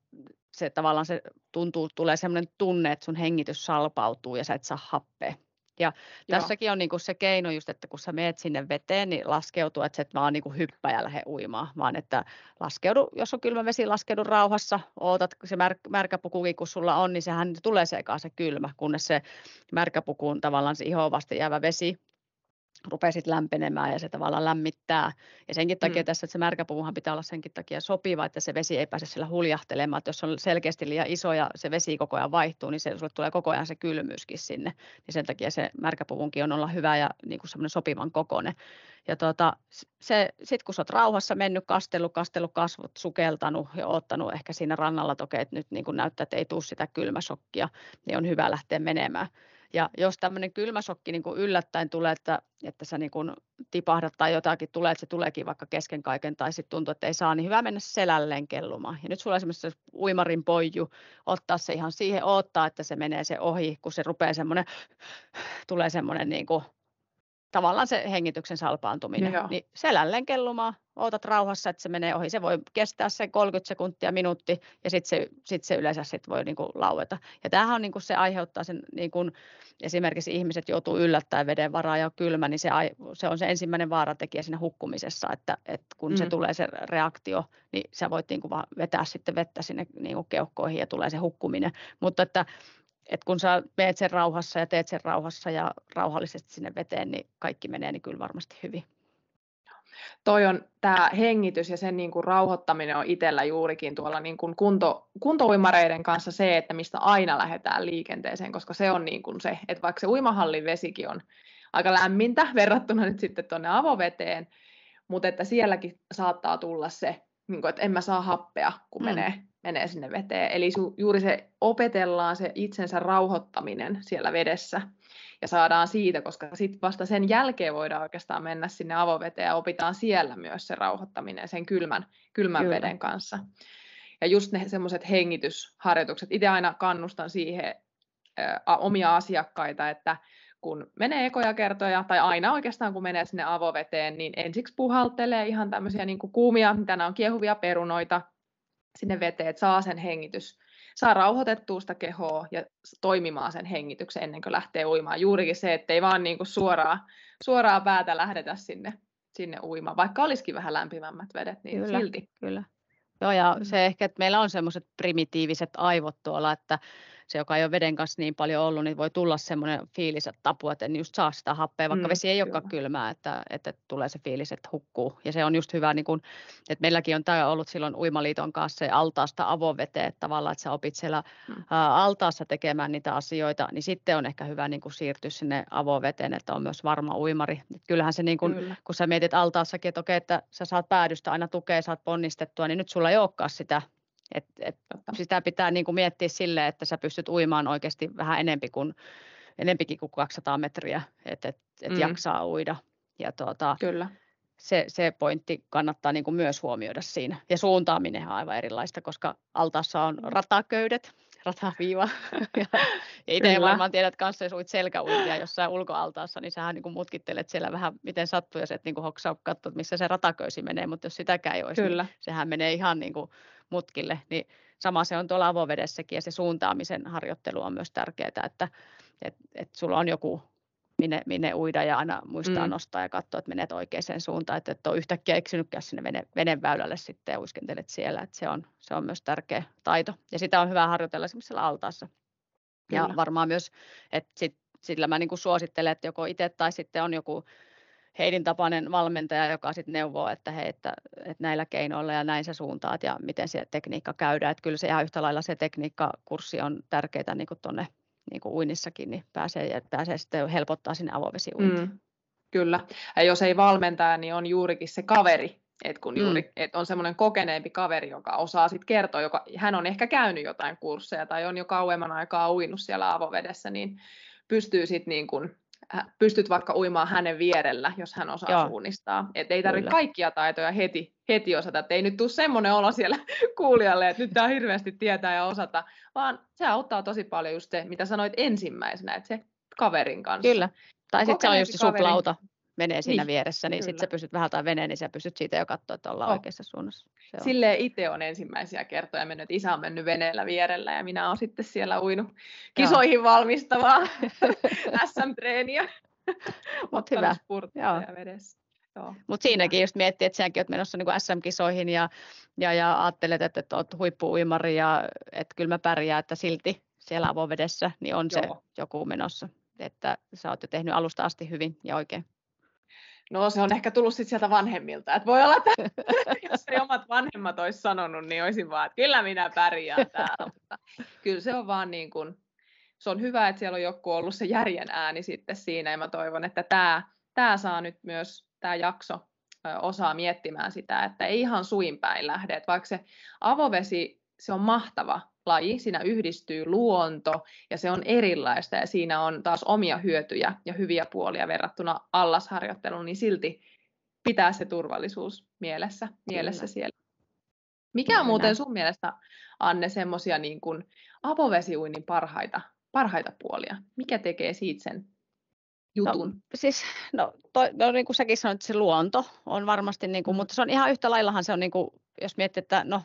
se tavallaan se tuntuu, tulee semmoinen tunne, että sun hengitys salpautuu ja sä et saa happea. Ja Joo. tässäkin on niinku se keino just, että kun sä meet sinne veteen, niin laskeutuu, että sä et vaan niinku hyppää ja lähde uimaan, vaan että laskeudu, jos on kylmä vesi, laskeudu rauhassa, ootat se mär, märkäpukukin, kun sulla on, niin sehän tulee se eka se kylmä, kunnes se märkäpukuun tavallaan se ihoon vasten jäävä vesi rupeaa lämpenemään ja se tavallaan lämmittää. Ja senkin takia Mm. tässä, että se märkäpuuhan pitää olla senkin takia sopiva, että se vesi ei pääse sillä huljahtelemaan. Että jos on selkeästi liian iso ja se vesi koko ajan vaihtuu, niin se, sulle tulee koko ajan se kylmyyskin sinne. Niin sen takia se märkäpuvunkin on olla hyvä ja niin kuin semmoinen sopivan kokoinen. Ja tuota, se, sit kun sä oot rauhassa mennyt, kastellut, kastellut kasvot, sukeltanut ja ottanut ehkä siinä rannalla, että okei, että nyt niin kuin näyttää, että ei tule sitä kylmäsokkia, niin on hyvä lähteä menemään. Ja jos tämmöinen kylmäsokki niin kuin yllättäen tulee, että, että sä niin kuin tipahdat tai jotakin tulee, että se tuleekin vaikka kesken kaiken tai sitten tuntuu, että ei saa, niin hyvä mennä selälleen kellumaan. Ja nyt sulla esimerkiksi uimarin poiju, ottaa se ihan siihen, odottaa, että se menee se ohi, kun se rupeaa semmoinen, tulee semmoinen niin kuin, tavallaan se hengityksen salpaantuminen. Joo. Niin selälleen kellumaan, ootat rauhassa, että se menee ohi. Se voi kestää sen 30 sekuntia, minuutti ja sitten se, sit se yleensä sit voi niinku laueta. Ja tämähän on niinku se aiheuttaa sen, niinku, esimerkiksi ihmiset joutuu yllättäen veden varaan ja kylmä, niin se, se on se ensimmäinen vaaratekijä siinä hukkumisessa, että, että kun mm. se tulee se reaktio, niin sä voit niinku vaan vetää sitten vettä sinne niinku keuhkoihin ja tulee se hukkuminen. Mutta että et kun sä meet sen rauhassa ja teet sen rauhassa ja rauhallisesti sinne veteen, niin kaikki menee niin kyllä varmasti hyvin. toi on tämä hengitys ja sen niin rauhoittaminen on itsellä juurikin tuolla niin kunto, kuntouimareiden kanssa se, että mistä aina lähdetään liikenteeseen, koska se on niin se, että vaikka se uimahallin vesikin on aika lämmintä verrattuna nyt sitten tuonne avoveteen, mutta että sielläkin saattaa tulla se, niin kuin, että en mä saa happea, kun Mm. menee, menee sinne veteen. Eli su, juuri se opetellaan se itsensä rauhoittaminen siellä vedessä ja saadaan siitä, koska sitten vasta sen jälkeen voidaan oikeastaan mennä sinne avoveteen ja opitaan siellä myös se rauhoittaminen sen kylmän, kylmän Kyllä. veden kanssa. Ja just ne semmoiset hengitysharjoitukset, itse aina kannustan siihen ä, omia asiakkaita, että kun menee ekoja kertoja, tai aina oikeastaan kun menee sinne avoveteen, niin ensiksi puhaltelee ihan tämmöisiä niin kuin kuumia, mitä nämä on kiehuvia perunoita sinne veteen, että saa sen hengitys, saa rauhoitettua sitä kehoa ja toimimaan sen hengityksen ennen kuin lähtee uimaan. Juurikin se, että ei vaan niin kuin suoraa, suoraa päätä lähdetä sinne, sinne uimaan, vaikka olisikin vähän lämpimämmät vedet, niin Kyllä. silti. Kyllä. Joo, ja se ehkä, että meillä on semmoiset primitiiviset aivot tuolla, että se, joka ei ole veden kanssa niin paljon ollut, niin voi tulla semmoinen fiilis, että tapu, että en just saa sitä happea, vaikka Mm, vesi ei olekaan kylmää, että, että tulee se fiilis, että hukkuu. Ja se on just hyvä, niin kun, että meilläkin on tämä ollut silloin Uimaliiton kanssa se altaasta avoveteen, että tavallaan, että sä opit siellä Mm. ää, altaassa tekemään niitä asioita, niin sitten on ehkä hyvä niin kun siirtyä sinne avoveteen, että on myös varma uimari. Et kyllähän se niin kun, Kyllä. kun sä mietit altaassakin, että okei, että sä saat päädystä aina tukea, saat ponnistettua, niin nyt sulla ei olekaan sitä. Et, et sitä pitää niin kuin miettiä silleen, että sä pystyt uimaan oikeasti vähän enempi kuin, enempikin kuin 200 metriä, että et, et Mm. jaksaa uida. Ja tuota, Kyllä. se, se pointti kannattaa niin kuin myös huomioida siinä. Ja suuntaaminen on aivan erilaista, koska altaassa on rataköydet, rataviiva. ja itse Kyllä. varmaan tiedät kanssa, jos uit selkäuintia jossain ulkoaltaassa, niin sähän niin mutkittelet siellä vähän miten sattuu, ja sä et niin hoksaa katsoa, missä se rataköysi menee, mutta jos sitäkään ei olisi, niin Kyllä. sehän menee ihan niin kuin mutkille. Niin sama se on tuolla avovedessäkin, ja se suuntaamisen harjoittelu on myös tärkeää, että et, et sulla on joku minne, minne uida ja aina muistaa Mm. nostaa ja katsoa, että menet oikeaan suuntaan, että et ole yhtäkkiä eksynytkään sinne vene, veneväylälle sitten ja uiskentelet siellä, että se on, se on myös tärkeä taito. Ja sitä on hyvä harjoitella esimerkiksi siellä altaassa. Ja Kyllä. varmaan myös, että sit sillä mä niin kuin suosittelen, että joko itse tai sitten on joku Heidin tapainen valmentaja, joka sitten neuvoo, että, hei, että, että näillä keinoilla ja näin sä suuntaat ja miten se tekniikka käydään. Että kyllä se ihan yhtä lailla se tekniikkakurssi on tärkeää niin tuonne niin kuin uinnissakin, niin pääsee, pääsee sitten helpottaa sinne avovesiuintiin. Mm, kyllä. Ja jos ei valmentaja, niin on juurikin se kaveri, et kun juuri, mm. et on semmoinen kokeneempi kaveri, joka osaa sitten kertoa, joka, hän on ehkä käynyt jotain kursseja tai on jo kauemman aikaa uinut siellä avovedessä, niin pystyy sitten niin kuin pystyt vaikka uimaan hänen vierellä, jos hän osaa Joo. suunnistaa. Et ei tarvitse kaikkia taitoja heti, heti osata. Et ei nyt tule semmoinen olo siellä kuulijalle, että nyt tämä hirveästi tietää ja osata, vaan se auttaa tosi paljon just se, mitä sanoit ensimmäisenä, että se kaverin kanssa. Kyllä. Tai sitten se on just se suplauta menee siinä niin, vieressä, niin sitten sä pystyt vähän tai veneen, niin sä pystyt siitä jo katsoa, että ollaan oh. oikeassa suunnassa. Se on. Silleen itse on ensimmäisiä kertoja mennyt, isä on mennyt veneellä vierellä ja minä olen sitten siellä uinut kisoihin Joo. valmistavaa SM-treeniä. Mutta hyvä. Joo. vedessä. Mutta siinäkin just miettii, että sinäkin olet menossa niin SM-kisoihin ja, ja, ja ajattelet, että, että olet huippu-uimari ja että kyllä mä pärjään, että silti siellä avovedessä niin on Joo. se joku menossa. Että sä oot jo tehnyt alusta asti hyvin ja oikein. No se on ehkä tullut sit sieltä vanhemmilta. Et voi olla, että jos ei omat vanhemmat olisi sanonut, niin olisin vaan, että kyllä minä pärjään täällä. Mutta kyllä se on vaan niin kuin, se on hyvä, että siellä on joku ollut se järjen ääni sitten siinä. Ja mä toivon, että tämä, tämä saa nyt myös, tämä jakso osaa miettimään sitä, että ei ihan suinpäin lähde. Että vaikka se avovesi, se on mahtava laji, siinä yhdistyy luonto ja se on erilaista ja siinä on taas omia hyötyjä ja hyviä puolia verrattuna allasharjoitteluun, niin silti pitää se turvallisuus mielessä, mielessä siellä. Mikä on muuten sun mielestä, Anne, semmoisia niin kuin avovesiuinnin parhaita, parhaita puolia? Mikä tekee siitä sen jutun? No, siis, no, toi, no niin kuin säkin sanoit, se luonto on varmasti, niin kuin, mm. mutta se on ihan yhtä laillahan se on, niin kuin, jos miettii, että no,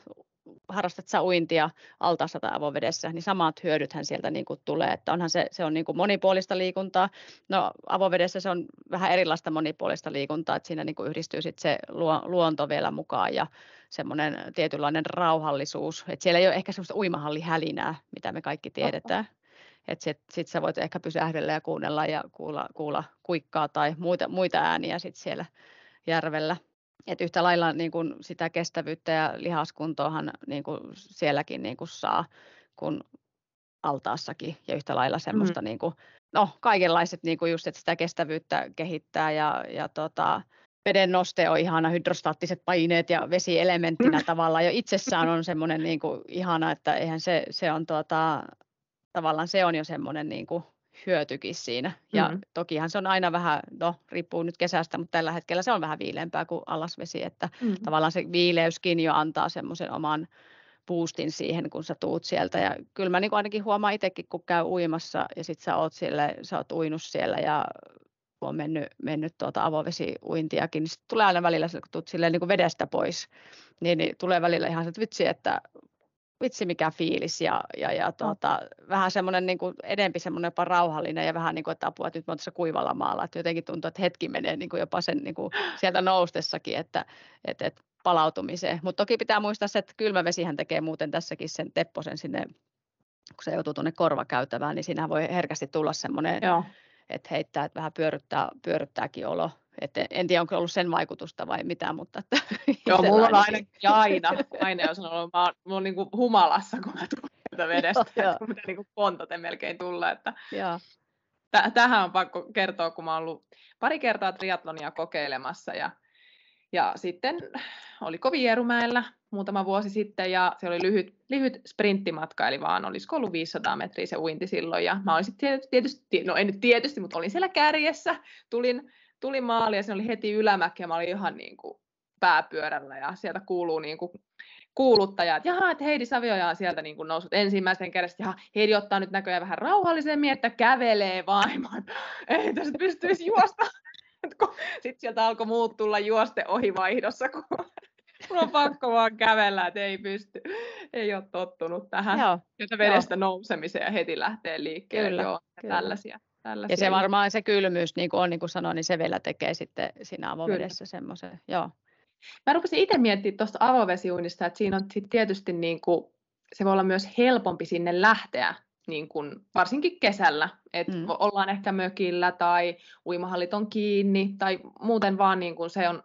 harrastat sä uintia altaassa tai avovedessä, niin samat hyödythän sieltä niin kuin tulee, että onhan se, se on niin kuin monipuolista liikuntaa. No avovedessä se on vähän erilaista monipuolista liikuntaa, että siinä niin kuin yhdistyy sitten se luonto vielä mukaan ja semmoinen tietynlainen rauhallisuus, että siellä ei ole ehkä semmoista uimahallihälinää, mitä me kaikki tiedetään. Että sitten sit sä voit ehkä pysähdellä ja kuunnella ja kuulla, kuulla kuikkaa tai muita, muita ääniä sitten siellä järvellä. Et yhtä lailla niin kuin sitä kestävyyttä ja lihaskuntoahan niin kuin sielläkin niin kuin saa kuin altaassakin ja yhtä lailla semmoista mm. niin kuin, no, kaikenlaiset niin just, että sitä kestävyyttä kehittää ja, ja tota, veden noste on ihana, hydrostaattiset paineet ja vesielementtinä mm. tavallaan jo itsessään on semmoinen niin kuin ihana, että eihän se, se on tuota, tavallaan se on jo semmoinen niin kuin hyötykin siinä. Ja mm-hmm. tokihan se on aina vähän, no riippuu nyt kesästä, mutta tällä hetkellä se on vähän viileämpää kuin alasvesi, että mm-hmm. tavallaan se viileyskin jo antaa semmoisen oman boostin siihen, kun sä tuut sieltä. Ja kyllä mä niin ainakin huomaan itsekin, kun käy uimassa ja sit sä oot, siellä, sä oot uinut siellä ja on mennyt, mennyt tuota avovesiuintiakin, niin tulee aina välillä, kun tuut silleen niin kuin vedestä pois, niin, niin tulee välillä ihan se, vitsi, että vitsi mikä fiilis ja, ja, ja tuota, oh. vähän semmoinen niin kuin edempi semmoinen jopa rauhallinen ja vähän niin kuin, että apua, että nyt mä tässä kuivalla maalla, että jotenkin tuntuu, että hetki menee niin kuin jopa sen niin kuin sieltä noustessakin, että, että, että palautumiseen. Mutta toki pitää muistaa se, että kylmävesihän tekee muuten tässäkin sen tepposen sinne, kun se joutuu tuonne korvakäytävään, niin siinä voi herkästi tulla semmoinen, että heittää, että vähän pyöryttää, pyöryttääkin olo. Et en tiedä, onko ollut sen vaikutusta vai mitä, mutta... Että Joo, mulla on aina, aina, aina jos on ollut, mä oon, mä oon niin kuin humalassa, kun mä tulen vedestä, että pitää niin pontate melkein tulla, että Joo. tähän on pakko kertoa, kun mä oon ollut pari kertaa triatlonia kokeilemassa ja, ja sitten oliko Vierumäellä muutama vuosi sitten ja se oli lyhyt, lyhyt sprinttimatka, eli vaan olisiko ollut 500 metriä se uinti silloin ja mä olisin tietysti, no en nyt tietysti, mutta olin siellä kärjessä, tulin tuli maali ja se oli heti ylämäki ja mä olin ihan niin kuin pääpyörällä ja sieltä kuuluu niin kuin kuuluttaja, että jaha, että Heidi Savioja on sieltä niin kuin noussut ensimmäisen kerran, ja Heidi ottaa nyt näköjään vähän rauhallisemmin, että kävelee vaimaan, ei tässä pystyisi juosta. Sitten sieltä alkoi muut tulla juoste ohi vaihdossa, kun mun on pakko vaan kävellä, että ei pysty, ei ole tottunut tähän Joo. vedestä Joo. nousemiseen ja heti lähtee liikkeelle. Kyllä, Joo, kyllä. tällaisia. Tällaisia. Ja se varmaan se kylmyys, niin kuin on niin kuin sanoin, niin se vielä tekee sitten siinä avovedessä semmoisen, joo. Mä rupesin itse miettimään tuosta avovesiuinnista, että siinä on sit tietysti niin kuin, se voi olla myös helpompi sinne lähteä niin kun, varsinkin kesällä, että mm. ollaan ehkä mökillä tai uimahallit on kiinni tai muuten vaan niin kun se on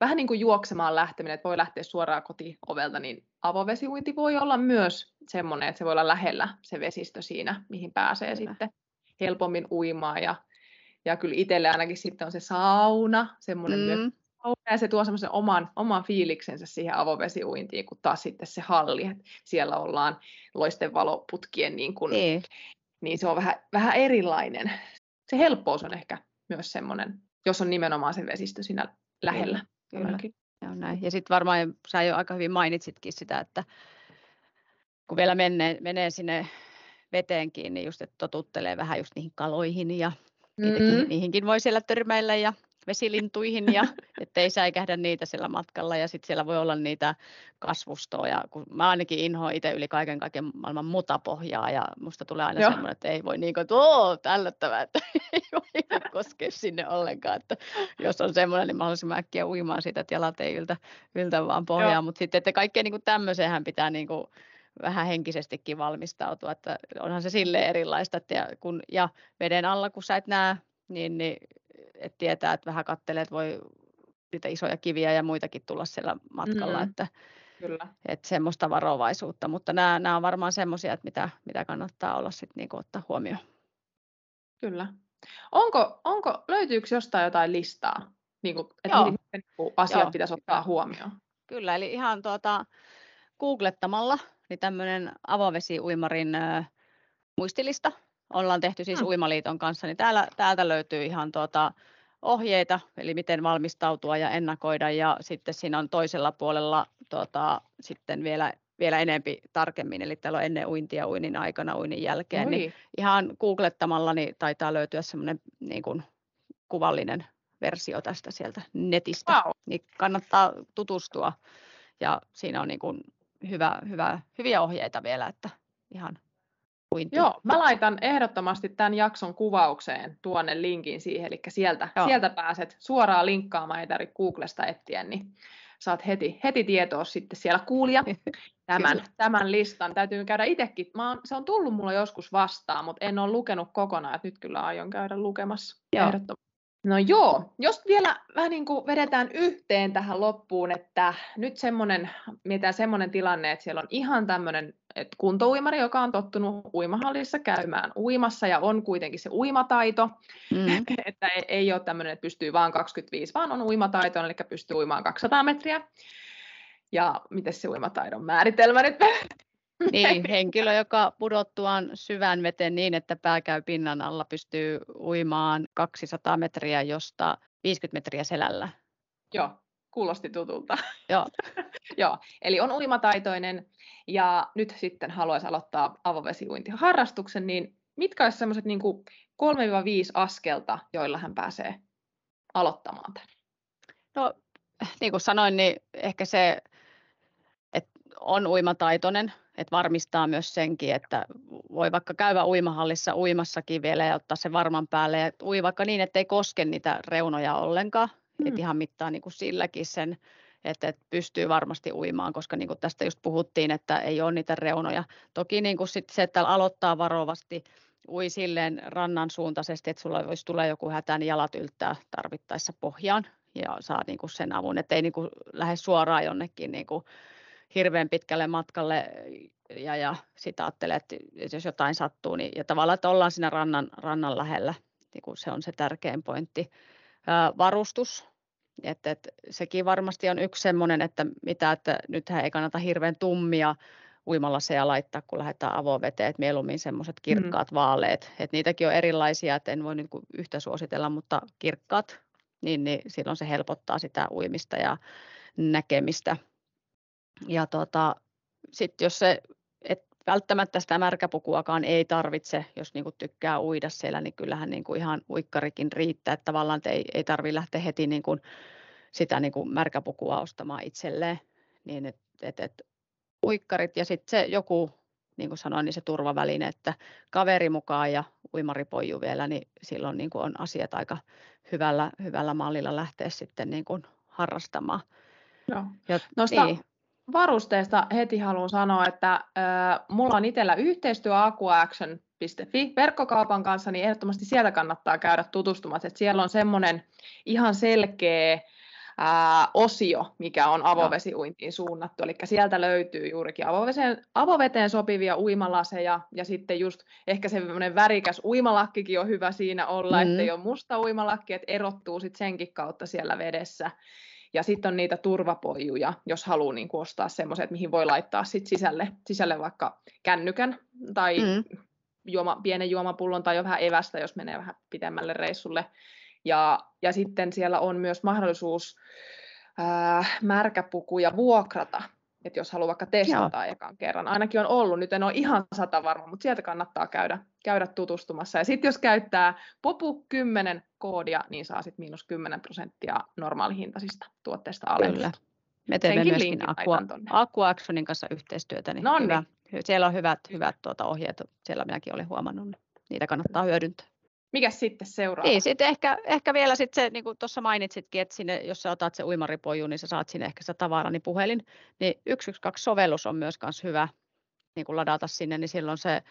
vähän niin kuin juoksemaan lähteminen, että voi lähteä suoraan kotiovelta, niin avovesiuinti voi olla myös semmoinen, että se voi olla lähellä se vesistö siinä, mihin pääsee kyllä. sitten helpommin uimaan ja, ja kyllä itselle ainakin sitten on se sauna, semmoinen mm ja se tuo semmoisen oman, oman fiiliksensä siihen avovesiuintiin, kun taas sitten se halli, että siellä ollaan loisten valoputkien, niin, kun, niin. niin se on vähän, vähän erilainen. Se helppous on ehkä myös semmoinen, jos on nimenomaan se vesistö siinä lähellä. Kyllä. Ja, näin. ja sitten varmaan sä jo aika hyvin mainitsitkin sitä, että kun vielä menee, menee sinne veteenkin, niin just, että totuttelee vähän just niihin kaloihin ja mm-hmm. niihinkin voi siellä törmäillä ja vesilintuihin ja ettei säikähdä niitä siellä matkalla ja sitten siellä voi olla niitä kasvustoa ja kun mä ainakin inhoan itse yli kaiken kaiken maailman mutapohjaa ja musta tulee aina semmoinen, että ei voi niin kuin, että oo, tällöttävää, että ei voi koskea sinne ollenkaan, että jos on semmoinen, niin mahdollisimman äkkiä uimaan siitä, että jalat ei yltä, yltä vaan pohjaa, mutta sitten, että kaikkea niin tämmöiseen pitää niin kuin, vähän henkisestikin valmistautua, että onhan se sille erilaista, että kun, ja veden alla, kun sä et näe, niin, niin että tietää, että vähän kattelee, että voi niitä isoja kiviä ja muitakin tulla siellä matkalla, mm, että, kyllä. että semmoista varovaisuutta, mutta nämä, nämä on varmaan semmoisia, että mitä, mitä kannattaa olla sitten niin ottaa huomioon. Kyllä. Onko, onko, löytyykö jostain jotain listaa, niin kuin, että Joo. miten niin asiat Joo. pitäisi ottaa huomioon? Kyllä, eli ihan tuota, googlettamalla niin tämmöinen avovesiuimarin äh, muistilista, ollaan tehty siis mm. Uimaliiton kanssa, niin täällä, täältä löytyy ihan tuota ohjeita, eli miten valmistautua ja ennakoida, ja sitten siinä on toisella puolella tuota, sitten vielä vielä enempi tarkemmin, eli täällä on ennen uintia, uinin aikana, uinin jälkeen, niin Oi. niin ihan googlettamalla niin taitaa löytyä semmoinen niin kuin kuvallinen versio tästä sieltä netistä, wow. niin kannattaa tutustua, ja siinä on niin kuin hyvä, hyvä, hyviä ohjeita vielä, että ihan uinti. Joo, mä laitan ehdottomasti tämän jakson kuvaukseen tuonne linkin siihen, eli sieltä, sieltä pääset suoraan linkkaamaan, ei tarvitse Googlesta etsiä, niin saat heti, heti tietoa sitten siellä kuulia tämän, tämän listan. Täytyy käydä itsekin, mä oon, se on tullut mulla joskus vastaan, mutta en ole lukenut kokonaan, että nyt kyllä aion käydä lukemassa Joo. ehdottomasti. No joo, jos vielä vähän niin kuin vedetään yhteen tähän loppuun, että nyt semmoinen, mietitään semmoinen tilanne, että siellä on ihan tämmöinen että kuntouimari, joka on tottunut uimahallissa käymään uimassa ja on kuitenkin se uimataito, mm. että ei, ei ole tämmöinen, että pystyy vain 25, vaan on uimataito, eli pystyy uimaan 200 metriä. Ja miten se uimataidon määritelmä nyt Niin, henkilö, joka pudottuaan syvään veteen niin, että pää käy pinnan alla, pystyy uimaan 200 metriä, josta 50 metriä selällä. Joo, kuulosti tutulta. Joo. Joo, eli on uimataitoinen ja nyt sitten haluaisi aloittaa avovesiuintiharrastuksen, niin mitkä olisi sellaiset niin 3-5 askelta, joilla hän pääsee aloittamaan tämän? No, niin kuin sanoin, niin ehkä se, että on uimataitoinen, että varmistaa myös senkin, että voi vaikka käydä uimahallissa uimassakin vielä ja ottaa se varman päälle ja ui vaikka niin, että ei koske niitä reunoja ollenkaan, mm. että ihan mittaa niin kuin silläkin sen, että, että pystyy varmasti uimaan, koska niin kuin tästä just puhuttiin, että ei ole niitä reunoja. Toki niin kuin sit se, että aloittaa varovasti, ui silleen rannan suuntaisesti, että sulla voisi tulla joku hätä, niin jalat yltää tarvittaessa pohjaan ja saa niin kuin sen avun, että ei niin kuin lähde suoraan jonnekin niin kuin hirveän pitkälle matkalle ja, ja sitä ajattelee, että jos jotain sattuu, niin ja tavallaan, että ollaan siinä rannan, rannan lähellä, niin kuin se on se tärkein pointti. Ää, varustus, että, että sekin varmasti on yksi semmoinen, että mitä, että nythän ei kannata hirveän tummia uimalaseja laittaa, kun lähdetään avoveteen, että mieluummin semmoiset mm-hmm. kirkkaat mm. vaaleet, että niitäkin on erilaisia, että en voi nyt yhtä suositella, mutta kirkkaat, niin, niin silloin se helpottaa sitä uimista ja näkemistä ja tota, sitten jos se, et välttämättä sitä märkäpukuakaan ei tarvitse, jos niinku tykkää uida siellä, niin kyllähän niinku ihan uikkarikin riittää, että tavallaan ei, ei tarvitse lähteä heti niinku sitä niinku märkäpukua ostamaan itselleen, niin et, et, et uikkarit ja sitten se joku, niin kuin sanoin, niin se turvaväline, että kaveri mukaan ja uimaripoju vielä, niin silloin niin on asiat aika hyvällä, hyvällä mallilla lähteä sitten niin kuin harrastamaan. Joo. Ja, Nosta, niin varusteista heti haluan sanoa, että äh, mulla on itsellä yhteistyö aquaction.fi verkkokaupan kanssa, niin ehdottomasti sieltä kannattaa käydä tutustumassa, että siellä on semmoinen ihan selkeä ää, osio, mikä on avovesiuintiin suunnattu. Eli sieltä löytyy juurikin avoveteen, avoveteen sopivia uimalaseja ja sitten just ehkä semmoinen värikäs uimalakkikin on hyvä siinä olla, mm. ettei ole musta uimalakki, että erottuu sitten senkin kautta siellä vedessä. Ja sitten on niitä turvapojuja, jos haluaa niin ostaa semmoiset, mihin voi laittaa sit sisälle, sisälle vaikka kännykän tai mm. juoma, pienen juomapullon tai jo vähän evästä, jos menee vähän pitemmälle reissulle. Ja, ja sitten siellä on myös mahdollisuus ää, märkäpukuja vuokrata, että jos haluaa vaikka testata Joo. ekan kerran. Ainakin on ollut, nyt en ole ihan sata varma, mutta sieltä kannattaa käydä, käydä tutustumassa. Ja sitten jos käyttää POPU 10 koodia, niin saa sitten miinus 10 prosenttia normaalihintaisista tuotteista alennusta. Me teemme myöskin Aqua, Aqua Actionin kanssa yhteistyötä, niin, hyvä. siellä on hyvät, hyvät tuota ohjeet, siellä minäkin olen huomannut, niin niitä kannattaa hyödyntää. Mikä sitten seuraava? Niin, sitten ehkä, ehkä vielä sitten se, niin kuin tuossa mainitsitkin, että sinne, jos sä otat se uimaripoju, niin sä saat sinne ehkä se tavarani puhelin. Niin 112-sovellus on myös kans hyvä niin kuin ladata sinne, niin silloin se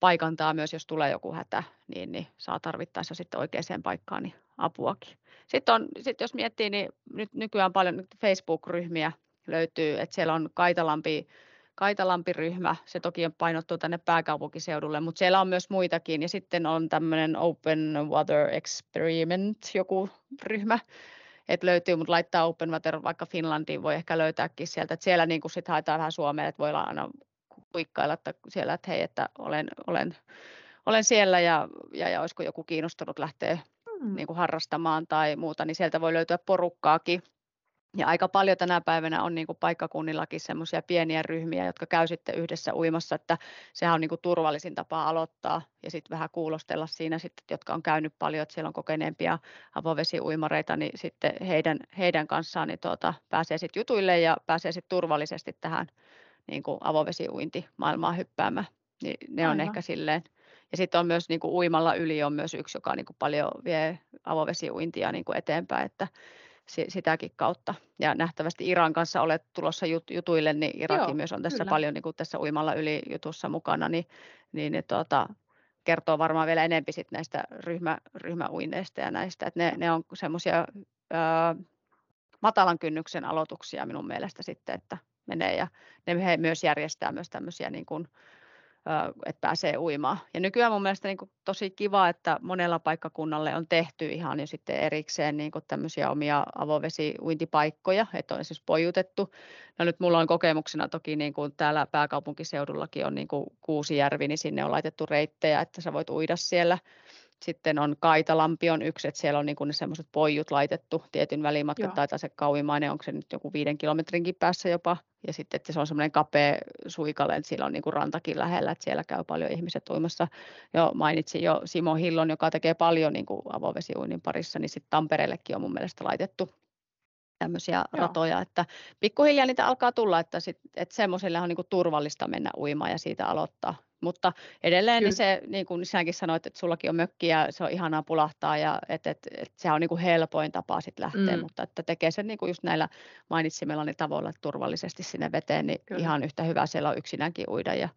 paikantaa myös, jos tulee joku hätä, niin, niin saa tarvittaessa sitten oikeaan paikkaan niin apuakin. Sitten on, sit jos miettii, niin nyt nykyään paljon Facebook-ryhmiä löytyy, että siellä on Kaitalampi Kaitalampi-ryhmä, se toki on painottu tänne pääkaupunkiseudulle, mutta siellä on myös muitakin. Ja sitten on tämmöinen Open Water Experiment, joku ryhmä, että löytyy, mutta laittaa Open Water vaikka Finlandiin, voi ehkä löytääkin sieltä. Että siellä niin sitten haetaan vähän Suomeen, että voi aina kuikkailla että siellä, että hei, että olen, olen, olen siellä ja, ja, ja olisiko joku kiinnostunut lähteä mm. niin kuin harrastamaan tai muuta, niin sieltä voi löytyä porukkaakin. Ja aika paljon tänä päivänä on niin kuin paikkakunnillakin semmoisia pieniä ryhmiä, jotka käy sitten yhdessä uimassa, että sehän on niin kuin turvallisin tapa aloittaa ja sitten vähän kuulostella siinä sitten, jotka on käynyt paljon, että siellä on kokeneempia avovesiuimareita, niin sitten heidän, heidän kanssaan niin tuota, pääsee sitten jutuille ja pääsee sitten turvallisesti tähän niin kuin avovesiuintimaailmaan hyppäämään. Niin ne on Aivan. ehkä silleen. Ja sitten on myös niin kuin uimalla yli on myös yksi, joka niin kuin paljon vie avovesiuintia niin kuin eteenpäin, että sitäkin kautta. Ja nähtävästi Iran kanssa olet tulossa jut, jutuille, niin Irakin Joo, myös on tässä kyllä. paljon niin kuin tässä uimalla yli jutussa mukana, niin, niin, niin tuota, kertoo varmaan vielä enempi sit näistä ryhmä, ryhmäuineista ja näistä, että ne, ne on semmoisia matalan kynnyksen aloituksia minun mielestä sitten, että menee ja ne he myös järjestää myös tämmöisiä niin kuin, että pääsee uimaan. Ja nykyään mun mielestä niin kuin tosi kiva, että monella paikkakunnalle on tehty ihan jo sitten erikseen niin kuin tämmöisiä omia avovesiuintipaikkoja, että on siis pojutettu. No nyt mulla on kokemuksena toki niin kuin täällä pääkaupunkiseudullakin on niin kuin Kuusijärvi, niin sinne on laitettu reittejä, että sä voit uida siellä. Sitten on Kaitalampi on yksi, että siellä on niin kuin ne semmoiset pojut laitettu tietyn välimatkan, tai se kauimmainen, onko se nyt joku viiden kilometrinkin päässä jopa. Ja sitten, että se on semmoinen kapea suikale, että siellä on niin kuin rantakin lähellä, että siellä käy paljon ihmiset uimassa. Jo mainitsin jo Simo Hillon, joka tekee paljon niin kuin avovesiuinnin parissa, niin sitten Tampereellekin on mun mielestä laitettu tämmöisiä Joo. ratoja, että pikkuhiljaa niitä alkaa tulla, että, sit, että semmoiselle on niin kuin turvallista mennä uimaan ja siitä aloittaa. Mutta edelleen niin se, niin kuin sinäkin sanoit, että sullakin on mökki ja se on ihanaa pulahtaa ja että että että se on niin kuin helpoin tapa sitten lähteä, mm. mutta että tekee sen niin kuin just näillä mainitsimillani tavoilla turvallisesti sinne veteen, niin Kyllä. ihan yhtä hyvä siellä on yksinäänkin uida ja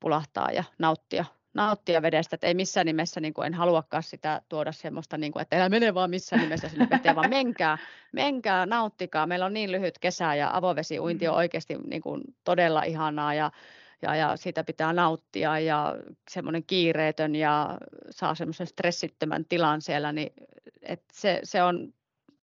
pulahtaa ja nauttia nauttia vedestä, että ei missään nimessä, niin kuin en haluakaan sitä tuoda semmoista, niin kuin, että älä mene vaan missään nimessä sinne veteen, vaan menkää, menkää, nauttikaa. Meillä on niin lyhyt kesä ja avovesiuinti on mm. oikeasti niin kuin todella ihanaa ja, ja, ja siitä pitää nauttia ja semmoinen kiireetön ja saa semmoisen stressittömän tilan siellä, niin että se, se on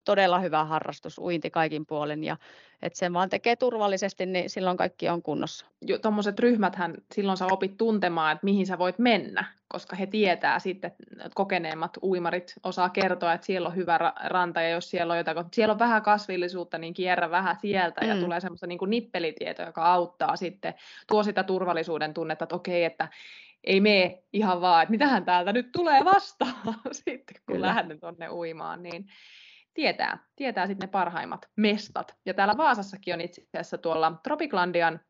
todella hyvä harrastus, uinti kaikin puolin ja että sen vaan tekee turvallisesti, niin silloin kaikki on kunnossa. Tuommoiset ryhmäthän, silloin sä opit tuntemaan, että mihin sä voit mennä, koska he tietää sitten, että kokeneemmat uimarit osaa kertoa, että siellä on hyvä ranta ja jos siellä on jotain, siellä on vähän kasvillisuutta, niin kierrä vähän sieltä mm. ja tulee semmoista niin nippelitietoa, joka auttaa sitten, tuo sitä turvallisuuden tunnetta, että okei, että ei mene ihan vaan, että mitähän täältä nyt tulee vastaan sitten, kun Kyllä. lähden tuonne uimaan, niin tietää, tietää sitten ne parhaimmat mestat. Ja täällä Vaasassakin on itse asiassa tuolla Tropiclandian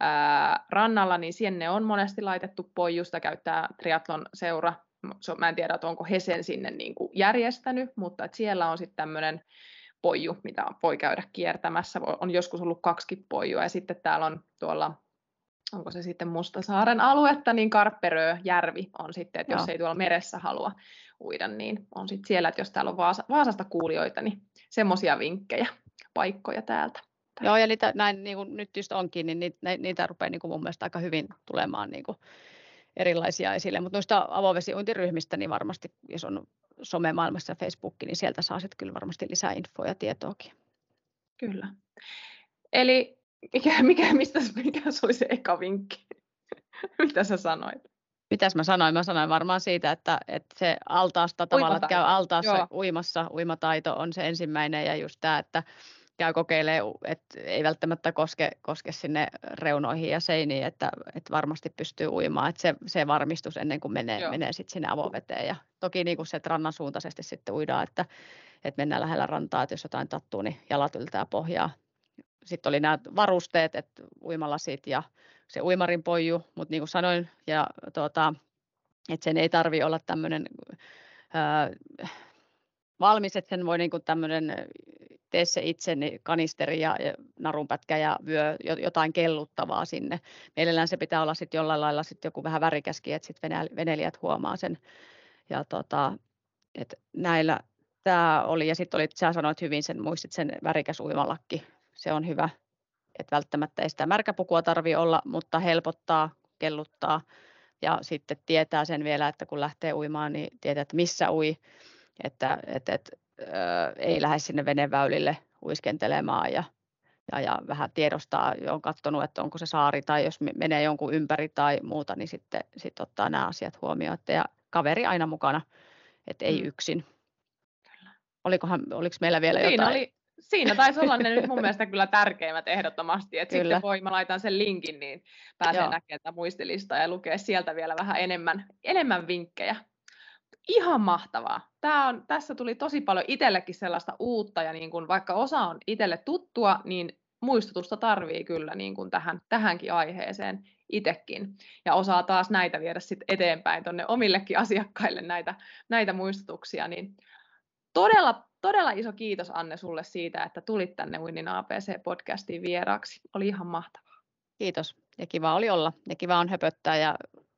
ää, rannalla, niin sinne on monesti laitettu poijusta, käyttää triatlon seura. Mä en tiedä, että onko he sen sinne niin kuin järjestänyt, mutta että siellä on sitten tämmöinen poiju, mitä voi käydä kiertämässä. On joskus ollut kaksi poijua ja sitten täällä on tuolla onko se sitten Mustasaaren aluetta, niin Karpperö järvi on sitten, että Joo. jos ei tuolla meressä halua uida, niin on sitten siellä, että jos täällä on Vaasa, Vaasasta kuulijoita, niin semmoisia vinkkejä, paikkoja täältä. Joo, ja niitä, näin niin kuin nyt just onkin, niin niitä, niitä rupeaa niin kuin mun mielestä aika hyvin tulemaan niin kuin erilaisia esille. Mutta noista avovesiuintiryhmistä, niin varmasti, jos on somemaailmassa ja Facebook, niin sieltä saa sitten kyllä varmasti lisää infoa ja tietoakin. Kyllä. Eli mikä, mikä, mistä, mikä se oli se eka vinkki? Mitä sä sanoit? Mitäs mä sanoin? Mä sanoin varmaan siitä, että, että se altaasta tavallaan, että käy altaassa Joo. uimassa, uimataito on se ensimmäinen ja just tämä, että käy kokeilemaan, että ei välttämättä koske, koske sinne reunoihin ja seiniin, että, että varmasti pystyy uimaan, että se, se varmistus ennen kuin menee, menee sitten sinne avoveteen ja toki niin kuin se, että rannan suuntaisesti sitten uidaan, että, että mennään lähellä rantaa, että jos jotain tattuu, niin jalat yltää pohjaa. Sitten oli nämä varusteet, että uimalasit ja se uimarin poju, mutta niin kuin sanoin, ja tuota, että sen ei tarvi olla tämmöinen valmis, että sen voi niin kuin tämmöinen tee se itse niin kanisteri ja, ja narunpätkä ja vyö jotain kelluttavaa sinne. Mielellään se pitää olla sitten jollain lailla sit joku vähän värikäskin, että sitten venelijät huomaa sen. Ja tota, et näillä tämä oli, ja sitten olit, sä sanoit hyvin sen, muistit sen värikäs uimalakki, se on hyvä, että välttämättä ei sitä märkäpukua tarvi olla, mutta helpottaa, kelluttaa ja sitten tietää sen vielä, että kun lähtee uimaan, niin tietää, että missä ui, että, että, että ei lähde sinne veneväylille uiskentelemaan ja, ja, ja vähän tiedostaa, on katsonut, että onko se saari tai jos menee jonkun ympäri tai muuta, niin sitten sit ottaa nämä asiat huomioon. Että ja kaveri aina mukana, että ei mm. yksin. Olikohan, oliko meillä vielä Siinä jotain? Oli, siinä taisi olla ne nyt mun mielestä kyllä tärkeimmät ehdottomasti. Että sitten voi, mä laitan sen linkin, niin pääsee Joo. näkemään tätä muistilista ja lukee sieltä vielä vähän enemmän, enemmän vinkkejä ihan mahtavaa. Tää on, tässä tuli tosi paljon itsellekin sellaista uutta, ja niin kun, vaikka osa on itselle tuttua, niin muistutusta tarvii kyllä niin kun tähän, tähänkin aiheeseen itsekin. Ja osaa taas näitä viedä sit eteenpäin tuonne omillekin asiakkaille näitä, näitä muistutuksia. Niin todella, todella iso kiitos Anne sulle siitä, että tulit tänne Winnin APC-podcastiin vieraaksi. Oli ihan mahtavaa. Kiitos ja kiva oli olla ja kiva on höpöttää ja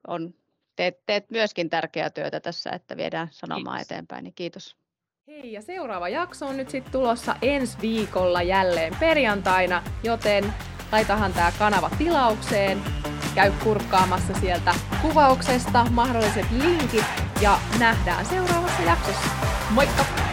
on teet, teet myöskin tärkeää työtä tässä, että viedään sanomaa kiitos. eteenpäin, niin kiitos. Hei, ja seuraava jakso on nyt sitten tulossa ensi viikolla jälleen perjantaina, joten laitahan tämä kanava tilaukseen, käy kurkkaamassa sieltä kuvauksesta mahdolliset linkit ja nähdään seuraavassa jaksossa. Moikka!